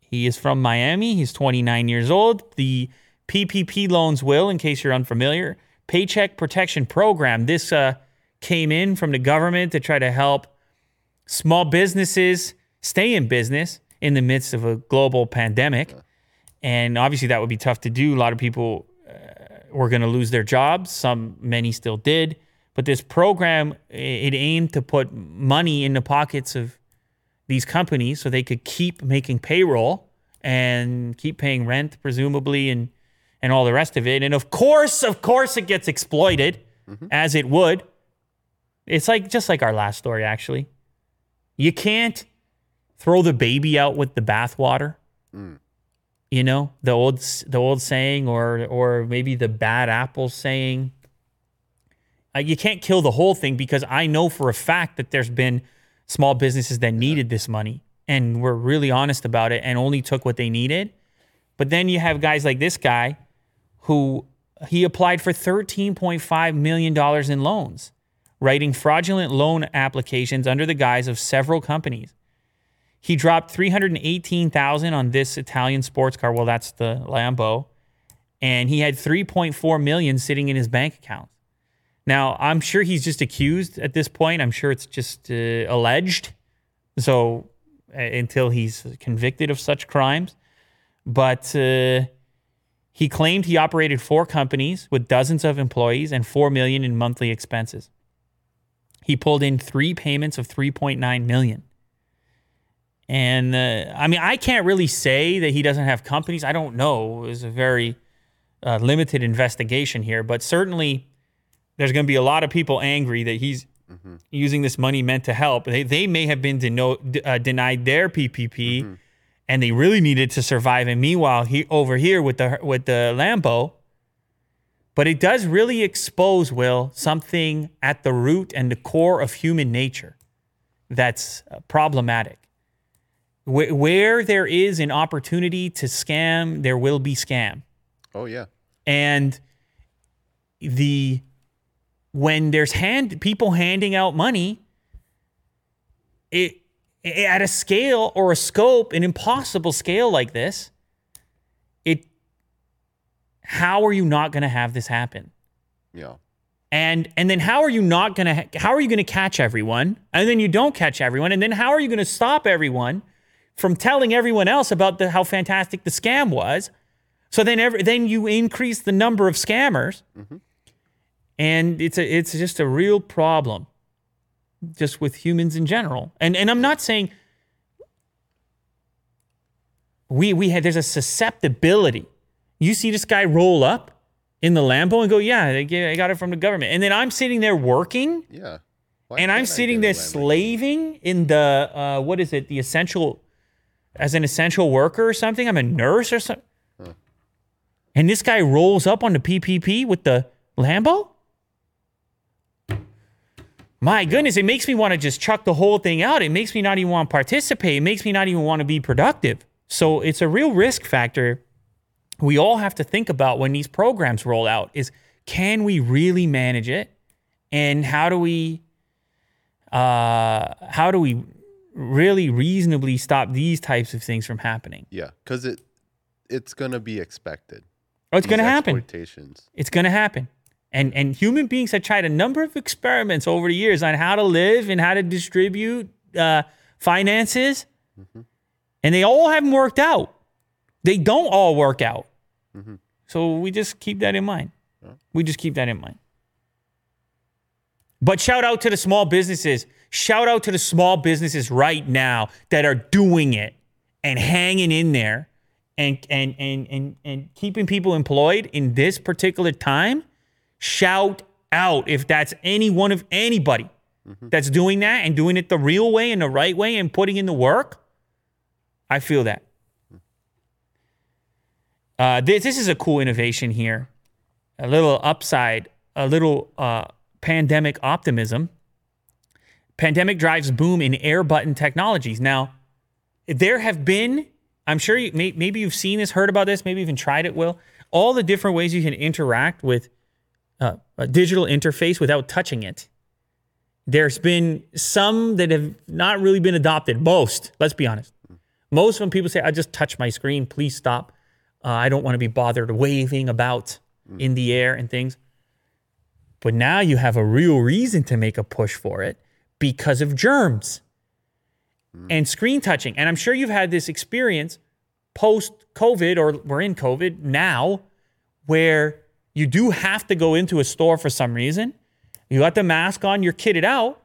He is from Miami. He's 29 years old. The PPP loans will, in case you're unfamiliar, Paycheck Protection Program. This uh, came in from the government to try to help small businesses stay in business in the midst of a global pandemic. And obviously, that would be tough to do. A lot of people uh, were going to lose their jobs. Some, many still did. But this program, it aimed to put money in the pockets of these companies so they could keep making payroll and keep paying rent, presumably, and and all the rest of it. And of course, of course, it gets exploited as it would. It's like just like our last story, actually. You can't throw the baby out with the bathwater. You know the old the old saying, or or maybe the bad apple saying. Uh, you can't kill the whole thing because I know for a fact that there's been small businesses that needed this money and were really honest about it and only took what they needed. But then you have guys like this guy who he applied for $13.5 million in loans, writing fraudulent loan applications under the guise of several companies. He dropped 318,000 on this Italian sports car. Well, that's the Lambo. And he had 3.4 million sitting in his bank account. Now, I'm sure he's just accused at this point. I'm sure it's just uh, alleged. So uh, until he's convicted of such crimes. but uh, he claimed he operated four companies with dozens of employees and four million in monthly expenses. He pulled in three payments of 3.9 million. And uh, I mean, I can't really say that he doesn't have companies. I don't know. It was a very uh, limited investigation here, but certainly there's going to be a lot of people angry that he's using this money meant to help. They, they may have been deno- d- uh, denied their PPP, and they really needed to survive. And meanwhile, he over here with the with the Lambo, but it does really expose Will something at the root and the core of human nature that's uh, problematic. Where, where there is an opportunity to scam, there will be scam Oh yeah. and the when there's hand people handing out money it, at a scale or a scope an impossible scale like this it how are you not going to have this happen Yeah. and and then how are you not going to how are you going to catch everyone and then you don't catch everyone and then how are you going to stop everyone from telling everyone else about the, how fantastic the scam was. So then every, then you increase the number of scammers. And it's a it's just a real problem just with humans in general. And and i'm not saying we we had there's a susceptibility. You see this guy roll up in the lambo and go yeah i got it from the government. And then i'm sitting there working. Yeah. Why and i'm sitting there slaving in the uh, what is it? The essential as an essential worker or something? I'm a nurse or something and this guy rolls up on the ppp with the lambo? My goodness it makes me want to just chuck the whole thing out. It makes me not even want to participate. It makes me not even want to be productive. So it's a real risk factor we all have to think about when these programs roll out is can we really manage it? And how do we uh, how do we really reasonably stop these types of things from happening. Yeah, because it it's gonna be expected. oh it's to happen. it's to happen. And and human beings have tried a number of experiments over the years on how to live and how to distribute uh, finances. And they all haven't worked out. They don't all work out. So we just keep that in mind. We just keep that in mind. But shout out to the small businesses shout out to the small businesses right now that are doing it and hanging in there and and and and, and keeping people employed in this particular time. Shout out if that's any one of anybody that's doing that and doing it the real way and the right way and putting in the work. I feel that. Uh, this, this is a cool innovation here. A little upside a little uh, pandemic optimism pandemic drives boom in air button technologies. Now there have been i'm sure you, may, maybe you've seen this heard about this maybe even tried it will all the different ways you can interact with uh, a digital interface without touching it. There's been some that have not really been adopted. Most let's be honest. Most when people say i just touch my screen please stop. Uh, i don't want to be bothered waving about in the air and things. But now you have a real reason to make a push for it because of germs mm. and screen touching. And I'm sure you've had this experience post COVID or we're in COVID now where you do have to go into a store for some reason. You got the mask on, you're kitted out,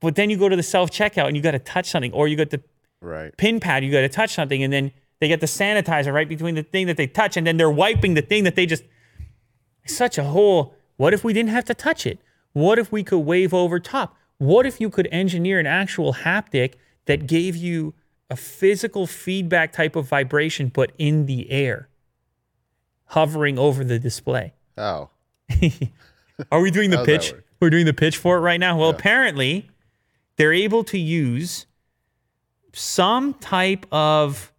but then you go to the self checkout and you got to touch something or you got the Right. pin pad, you got to touch something, and then they get the sanitizer right between the thing that they touch, and then they're wiping the thing that they just. Such a whole. What if we didn't have to touch it? What if we could wave over top? What if you could engineer an actual haptic that gave you a physical feedback type of vibration, but in the air, hovering over the display? Oh. Are we doing the pitch? We're doing the pitch for it right now. Well, apparently, they're able to use some type of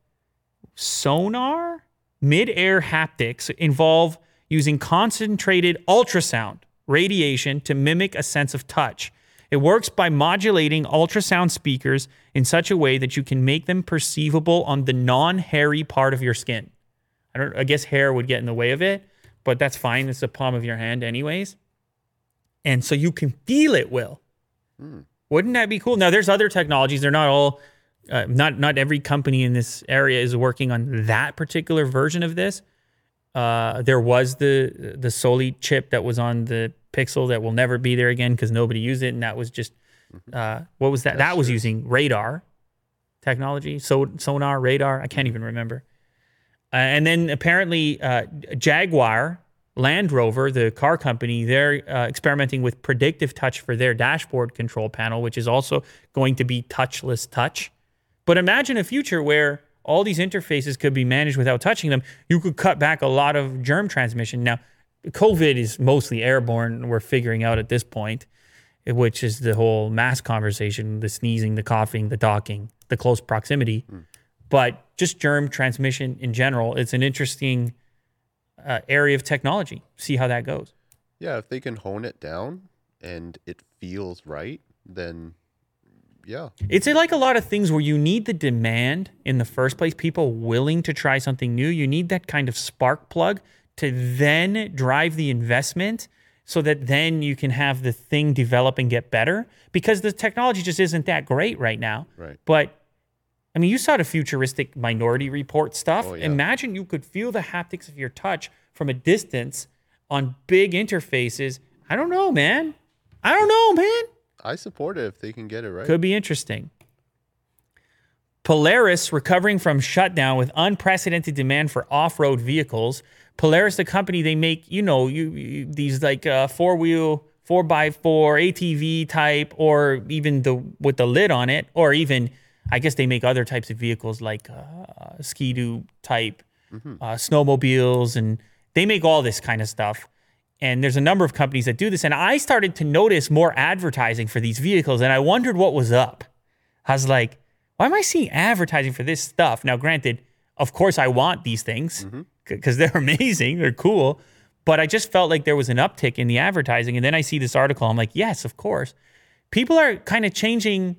sonar, mid-air haptics involve using concentrated ultrasound radiation to mimic a sense of touch. It works by modulating ultrasound speakers in such a way that you can make them perceivable on the non-hairy part of your skin. I don't I guess hair would get in the way of it, but that's fine. It's the palm of your hand anyways. And so you can feel it, Will. Wouldn't that be cool? Now there's other technologies. They're not all uh, not not every company in this area is working on that particular version of this. Uh, there was the the Soli chip that was on the Pixel that will never be there again because nobody used it, and that was just uh, what was that? that was using radar technology, so sonar radar. I can't even remember. Uh, and then apparently uh, Jaguar Land Rover, the car company, they're uh, experimenting with predictive touch for their dashboard control panel, which is also going to be touchless touch. But imagine a future where all these interfaces could be managed without touching them. You could cut back a lot of germ transmission. Now, COVID is mostly airborne, we're figuring out at this point, which is the whole mask conversation the sneezing, the coughing, the talking, the close proximity. But just germ transmission in general, it's an interesting uh, area of technology. See how that goes. Yeah, if they can hone it down and it feels right, then yeah. It's like a lot of things where you need the demand in the first place, people willing to try something new. You need that kind of spark plug to then drive the investment so that then you can have the thing develop and get better because the technology just isn't that great right now. Right. But I mean, you saw the futuristic minority report stuff. Oh, yeah. Imagine you could feel the haptics of your touch from a distance on big interfaces. I don't know, man. I don't know, man. I support it if they can get it right. Could be interesting. Polaris recovering from shutdown with unprecedented demand for off-road vehicles. Polaris, the company, they make you know you, you these like uh, four-wheel, four by four ATV type, or even the with the lid on it, or even I guess they make other types of vehicles like uh, ski-doo type, uh, snowmobiles, and they make all this kind of stuff. And there's a number of companies that do this. And I started to notice more advertising for these vehicles, and I wondered what was up. I was like, why am I seeing advertising for this stuff? Now, granted, of course, I want these things because they're amazing, they're cool. But I just felt like there was an uptick in the advertising. And then I see this article. I'm like, yes, of course. People are kind of changing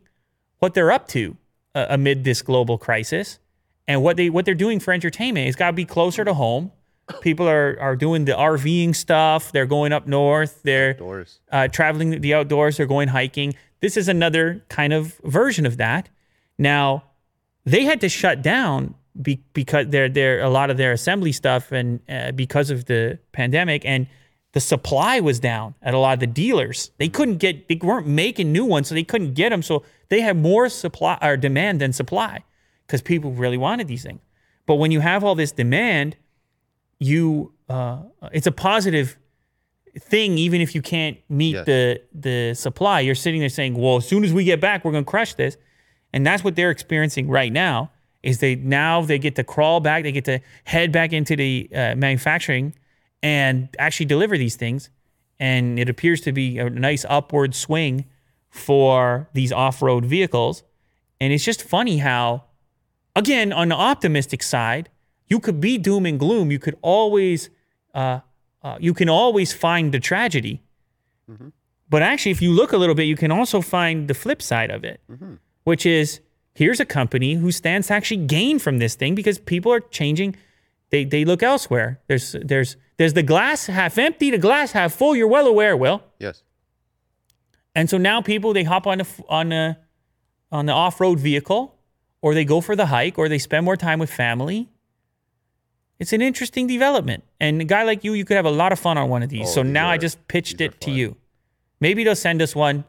what they're up to uh, amid this global crisis. And what they what they're doing for entertainment is got to be closer to home. People are are doing the RVing stuff. They're going up north. They're Doors. uh, traveling the outdoors. They're going hiking. This is another kind of version of that. Now, they had to shut down be, because they're they're a lot of their assembly stuff and uh, because of the pandemic and the supply was down at a lot of the dealers. They couldn't get they weren't making new ones, so they couldn't get them. So they had more supply or demand than supply because people really wanted these things. But when you have all this demand, you uh, it's a positive thing even if you can't meet Yes. the the supply you're sitting there saying well as soon as we get back we're going to crush this and that's what they're experiencing right now is they now they get to crawl back they get to head back into the uh, manufacturing and actually deliver these things. And it appears to be a nice upward swing for these off-road vehicles. And it's just funny how again on the optimistic side you could be doom and gloom. You could always uh, uh, you can always find the tragedy. But actually if you look a little bit you can also find the flip side of it which is here's a company who stands to actually gain from this thing because people are changing they, they look elsewhere there's there's there's the glass half empty the glass half full you're well aware will Yes. and so now people they hop on the on the on the off-road vehicle or they go for the hike or they spend more time with family. It's an interesting development. And a guy like you, you could have a lot of fun on one of these. Oh, so now I just pitched it to you. Maybe they'll send us one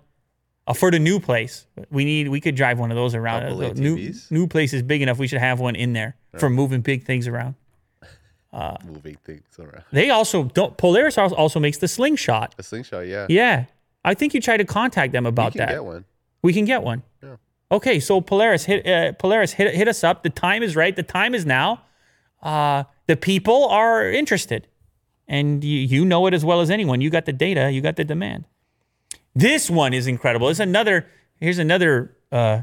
uh, for the new place. We need we could drive one of those around. The new new place is big enough. We should have one in there for moving big things around. Moving things around. They also don't Polaris also makes the slingshot. A slingshot, yeah. Yeah. I think you try to contact them about can that. get one. We can get one. Yeah. Okay, so Polaris hit uh, Polaris hit hit us up. The time is right. The time is now. Uh, the people are interested, and you, you know it as well as anyone. You got the data. You got the demand. This one is incredible. It's another. Here's another uh,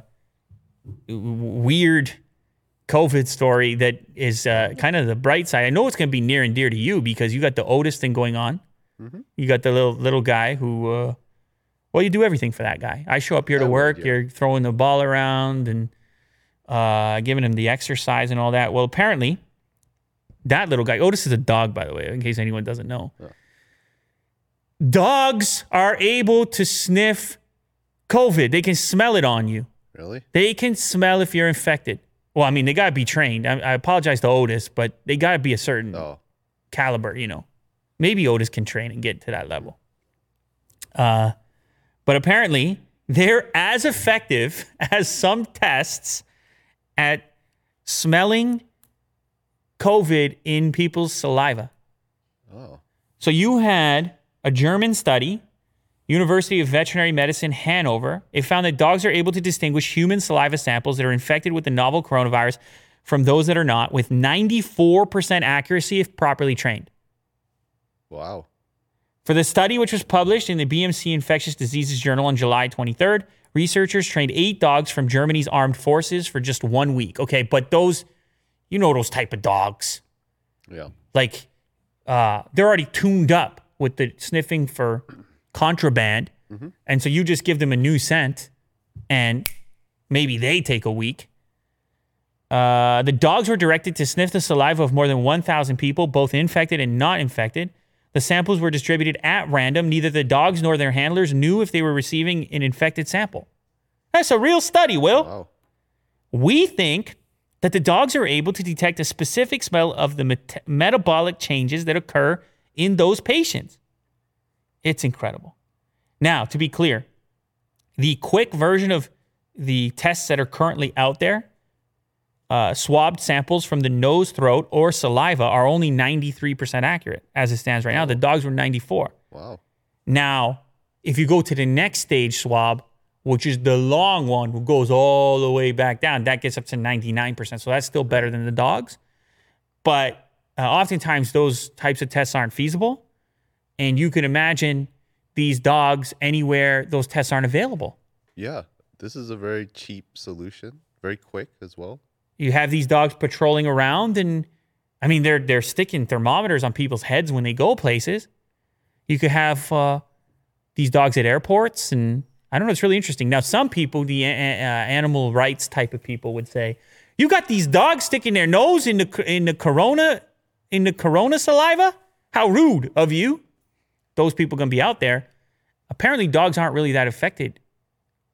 weird COVID story that is uh, kind of the bright side. I know it's going to be near and dear to you because you got the Otis thing going on. You got the little little guy who. Uh, well, you do everything for that guy. I show up here to work. You're throwing the ball around and uh, giving him the exercise and all that. Well, apparently, that little guy, Otis is a dog, by the way, in case anyone doesn't know. Dogs are able to sniff COVID, they can smell it on you. Really? They can smell if you're infected. Well, I mean, they got to be trained. I, I apologize to Otis, but they got to be a certain Oh, caliber, you know. Maybe Otis can train and get to that level. Uh, but apparently, they're as effective as some tests at smelling COVID in people's saliva. oh, So you had a German study, University of Veterinary Medicine, Hanover. It found that dogs are able to distinguish human saliva samples that are infected with the novel coronavirus from those that are not with 94% accuracy if properly trained. wow. For the study, which was published in the BMC Infectious Diseases Journal on July 23rd, researchers trained eight dogs from Germany's armed forces for just one week. Okay, but those, you know, those type of dogs, Yeah. like uh, they're already tuned up with the sniffing for contraband, and so you just give them a new scent, and maybe they take a week. Uh, the dogs were directed to sniff the saliva of more than 1,000 people, both infected and not infected. The samples were distributed at random. Neither the dogs nor their handlers knew if they were receiving an infected sample. That's a real study, Will. Wow. We think that the dogs are able to detect a specific smell of the met- metabolic changes that occur in those patients. It's incredible. Now, to be clear, the quick version of the tests that are currently out there, uh, swabbed samples from the nose, throat, or saliva are only 93% accurate as it stands right now. The dogs were 94. Wow. Now, if you go to the next stage swab, which is the long one, who goes all the way back down, that gets up to 99%. So that's still better than the dogs. But uh, oftentimes, those types of tests aren't feasible. And you can imagine these dogs anywhere those tests aren't available. Yeah. This is a very cheap solution. Very quick as well. You have these dogs patrolling around, and I mean, they're they're sticking thermometers on people's heads when they go places. You could have uh, these dogs at airports, and I don't know. It's really interesting. Now, some people, the uh, animal rights type of people, would say, "You got these dogs sticking their nose in the in the corona in the corona saliva. How rude of you!" Those people gonna be out there. Apparently, dogs aren't really that affected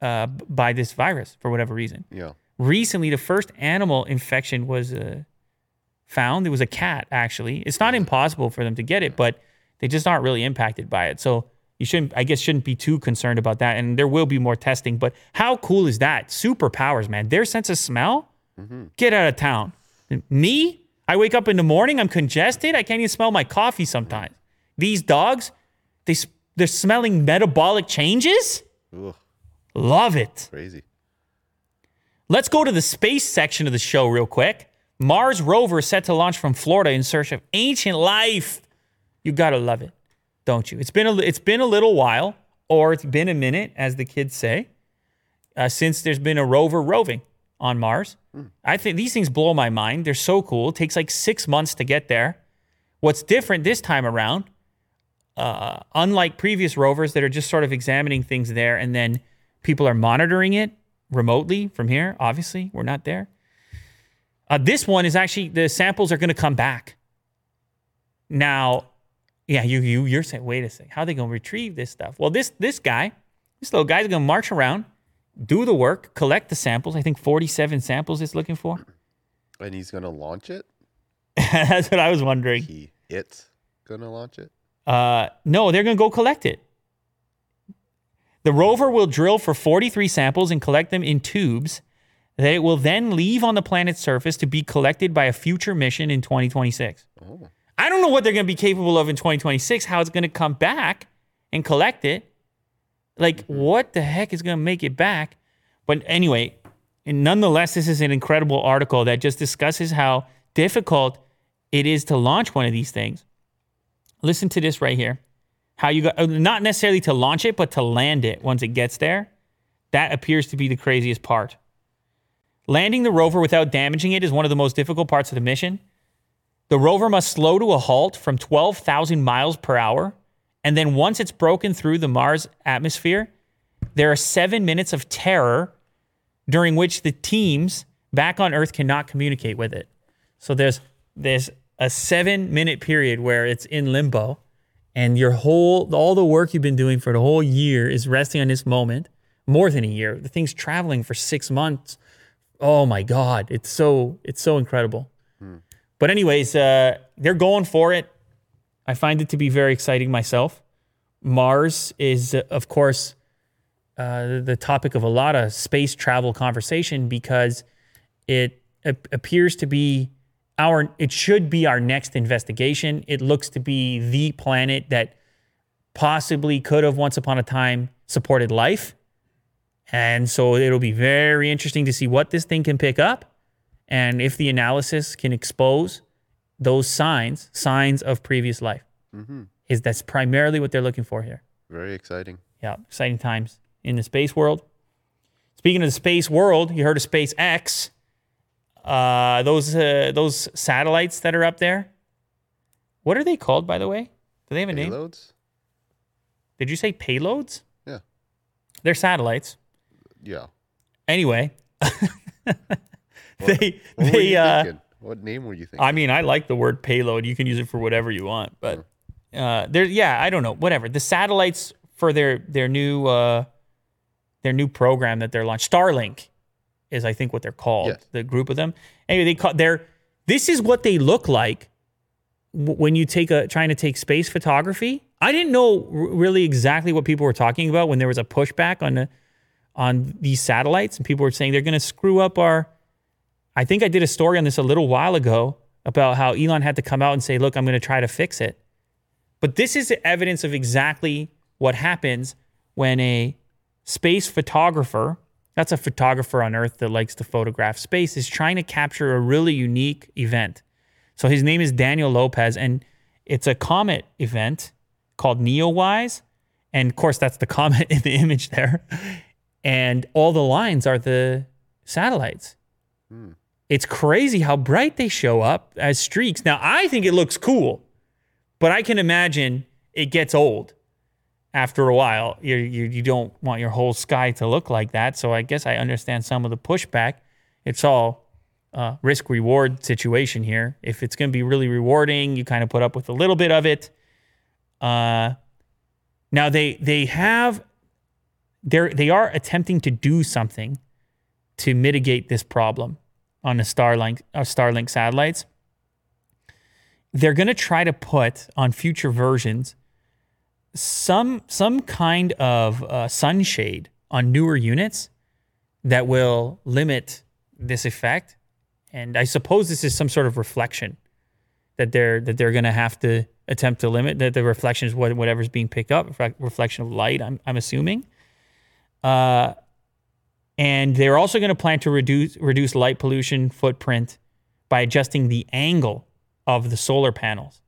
uh, by this virus for whatever reason Yeah. recently the first animal infection was uh, found. It was a cat, actually. It's not impossible for them to get it, but they just aren't really impacted by it. So you shouldn't, I guess, shouldn't be too concerned about that. And there will be more testing. But how cool is that? Superpowers, man. Their sense of smell, get out of town. Me, I wake up in the morning, I'm congested. I can't even smell my coffee sometimes. These dogs, they they're smelling metabolic changes. Ugh, Love it. crazy. Let's go to the space section of the show real quick. Mars rover set to launch from Florida in search of ancient life. You gotta love it, don't you? It's been a it's been a little while, or it's been a minute, as the kids say, uh, since there's been a rover roving on Mars. I think these things blow my mind. They're so cool. It takes like six months to get there. What's different this time around, uh, unlike previous rovers that are just sort of examining things there and then people are monitoring it remotely from here. Obviously, we're not there. Uh, this one is actually the samples are going to come back. Now, yeah, you you you're saying, wait a second, how are they going to retrieve this stuff? Well, this this guy, this little guy's going to march around, do the work, collect the samples. I think 47 samples it's looking for. And he's gonna launch it. That's what I was wondering. He it's gonna launch it. Uh, no, they're going to go collect it. The rover will drill for 43 samples and collect them in tubes that it will then leave on the planet's surface to be collected by a future mission in 2026. Oh. I don't know what they're going to be capable of in 2026, how it's going to come back and collect it. Like, what the heck is going to make it back? But anyway, and nonetheless, this is an incredible article that just discusses how difficult it is to launch one of these things. Listen to this right here. How you got, uh, not necessarily to launch it, but to land it once it gets there. That appears to be the craziest part. Landing the rover without damaging it is one of the most difficult parts of the mission. The rover must slow to a halt from 12,000 miles per hour. And then once it's broken through the Mars atmosphere, there are seven minutes of terror during which the teams back on Earth cannot communicate with it. So there's there's a seven minute period where it's in limbo, and your whole all the work you've been doing for the whole year is resting on this moment more than a year. The thing's traveling for six months. Oh my God. It's so, it's so incredible. But, anyways, uh, they're going for it. I find it to be very exciting myself. Mars is, uh, of course, uh, the topic of a lot of space travel conversation because it ap- appears to be our, it should be our next investigation. It looks to be the planet that possibly could have once upon a time supported life. And so it'll be very interesting to see what this thing can pick up and if the analysis can expose those signs, signs of previous life. Is that's primarily what they're looking for here. Very exciting. Yeah, exciting times in the space world. Speaking of the space world, you heard of SpaceX. Uh, those uh, those satellites that are up there. What are they called, by the way? Do they have a name? Payloads? Did you say payloads? Yeah. They're satellites. Yeah. Anyway, they What they uh, thinking? What name were you thinking? I mean, I like the word payload. You can use it for whatever you want, but uh, there, yeah, I don't know, whatever. The satellites for their their new uh, their new program that they're launched, Starlink, is I think what they're called. Yes. The group of them. Anyway, they call they're. This is what they look like when you take a trying to take space photography. I didn't know r- really exactly what people were talking about when there was a pushback on the on these satellites, and people were saying they're going to screw up our I think I did a story on this a little while ago about how Elon had to come out and say, look, I'm going to try to fix it. But this is the evidence of exactly what happens when a space photographer, that's a photographer on Earth that likes to photograph space, is trying to capture a really unique event. So his name is Daniel Lopez, and it's a comet event called NeoWise. And of course, that's the comet in the image there. And all the lines are the satellites hmm. It's crazy how bright they show up as streaks. Now, I think it looks cool, but I can imagine it gets old after a while. You, you, you don't want your whole sky to look like that. So I guess I understand some of the pushback. It's all risk reward situation here. If it's going to be really rewarding, you kind of put up with a little bit of it. Uh, now they they have they they are attempting to do something to mitigate this problem on the Starlink uh, Starlink satellites. They're going to try to put on future versions some some kind of uh, sunshade on newer units that will limit this effect. And I suppose this is some sort of reflection that they're that they're going to have to attempt to limit. That the reflection is what whatever's being picked up, reflection of light. I'm I'm assuming. Uh, and they're also going to plan to reduce reduce light pollution footprint by adjusting the angle of the solar panels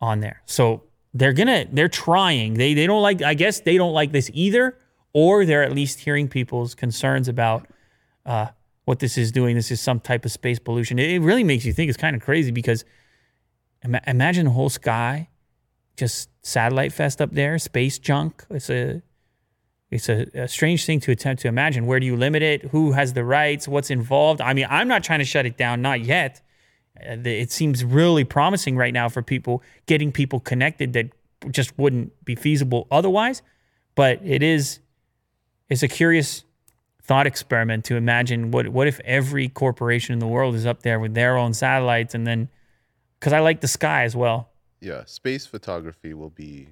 on there. So they're gonna they're trying. They they don't like I guess they don't like this either, or they're at least hearing people's concerns about uh, what this is doing. This is some type of space pollution. It, really makes you think it's kind of crazy because ima- imagine the whole sky just satellite fest up there, space junk. It's a it's a, a strange thing to attempt to imagine. Where do you limit it? Who has the rights? What's involved? I mean, I'm not trying to shut it down, not yet. Uh, It seems really promising right now for people getting people connected that just wouldn't be feasible otherwise. But it is it's a curious thought experiment to imagine what what if every corporation in the world is up there with their own satellites and then because I like the sky as well. Yeah, space photography will be.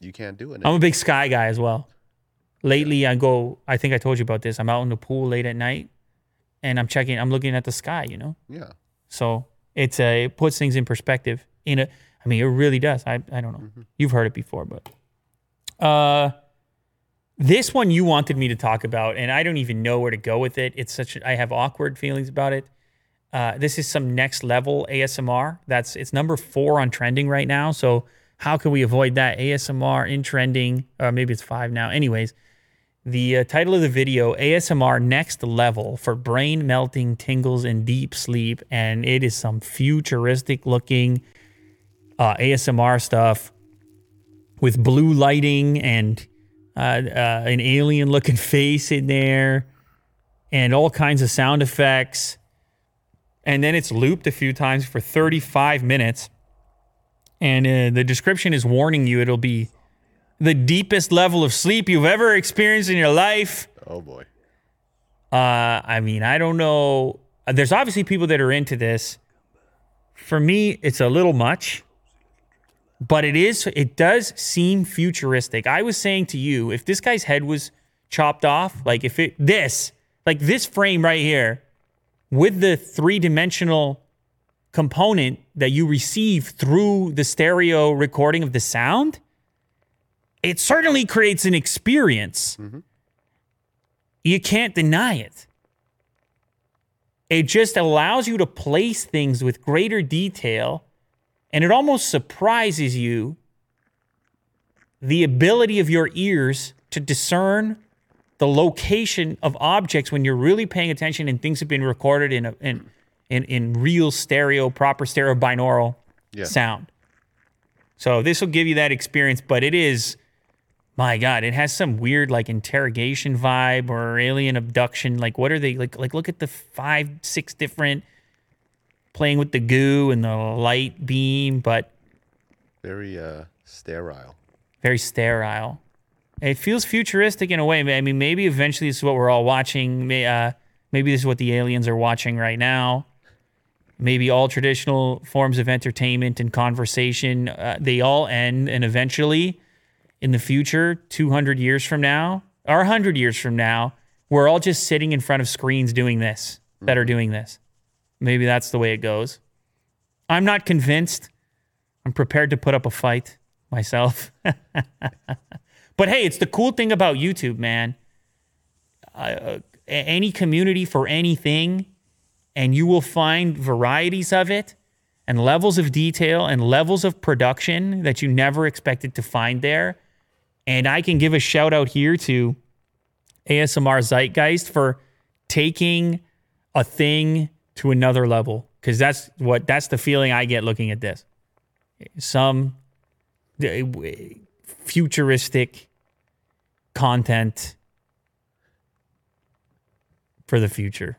You can't do it. I'm a big sky guy as well. Lately, I go. I think I told you about this. I'm out in the pool late at night, and I'm checking. I'm looking at the sky. You know, yeah, so it's a it puts things in perspective. In a, I mean, it really does. I I don't know. You've heard it before, but uh, this one you wanted me to talk about, and I don't even know where to go with it. It's such. I have awkward feelings about it. Uh, this is some next level ASMR. That's it's number four on trending right now. So how can we avoid that ASMR in trending? Or maybe it's five now. Anyways, the uh, title of the video ASMR next level for brain melting tingles and deep sleep, and it is some futuristic looking uh, ASMR stuff with blue lighting and uh, uh, an alien looking face in there, and all kinds of sound effects and then it's looped a few times for 35 minutes. And uh, the description is warning you it'll be the deepest level of sleep you've ever experienced in your life. Oh boy. Uh, I mean, I don't know. There's obviously people that are into this. For me, it's a little much, but it is. It does seem futuristic. I was saying to you, if this guy's head was chopped off, like if it this, like this frame right here, with the three dimensional component that you receive through the stereo recording of the sound, it certainly creates an experience. Mm-hmm. You can't deny it. It just allows you to place things with greater detail, and it almost surprises you the ability of your ears to discern the location of objects when you're really paying attention and things have been recorded in a, in, in in real stereo, proper stereo binaural Yeah. sound. So this will give you that experience, but it is my god, it has some weird like interrogation vibe or alien abduction. Like what are they like like look at the five, six different playing with the goo and the light beam, but Very uh sterile. very sterile. It feels futuristic in a way. I mean, maybe eventually this is what we're all watching. Uh, maybe this is what the aliens are watching right now. Maybe all traditional forms of entertainment and conversation uh, they all end, and eventually, in the future, two hundred years from now or hundred years from now, we're all just sitting in front of screens doing this that are doing this. Maybe that's the way it goes. I'm not convinced. I'm prepared to put up a fight myself. but hey, it's the cool thing about YouTube, man. Uh, any community for anything, and you will find varieties of it and levels of detail and levels of production that you never expected to find there. And I can give a shout out here to ASMR Zeitgeist for taking a thing to another level because that's what that's the feeling I get looking at this. Some uh, futuristic content for the future.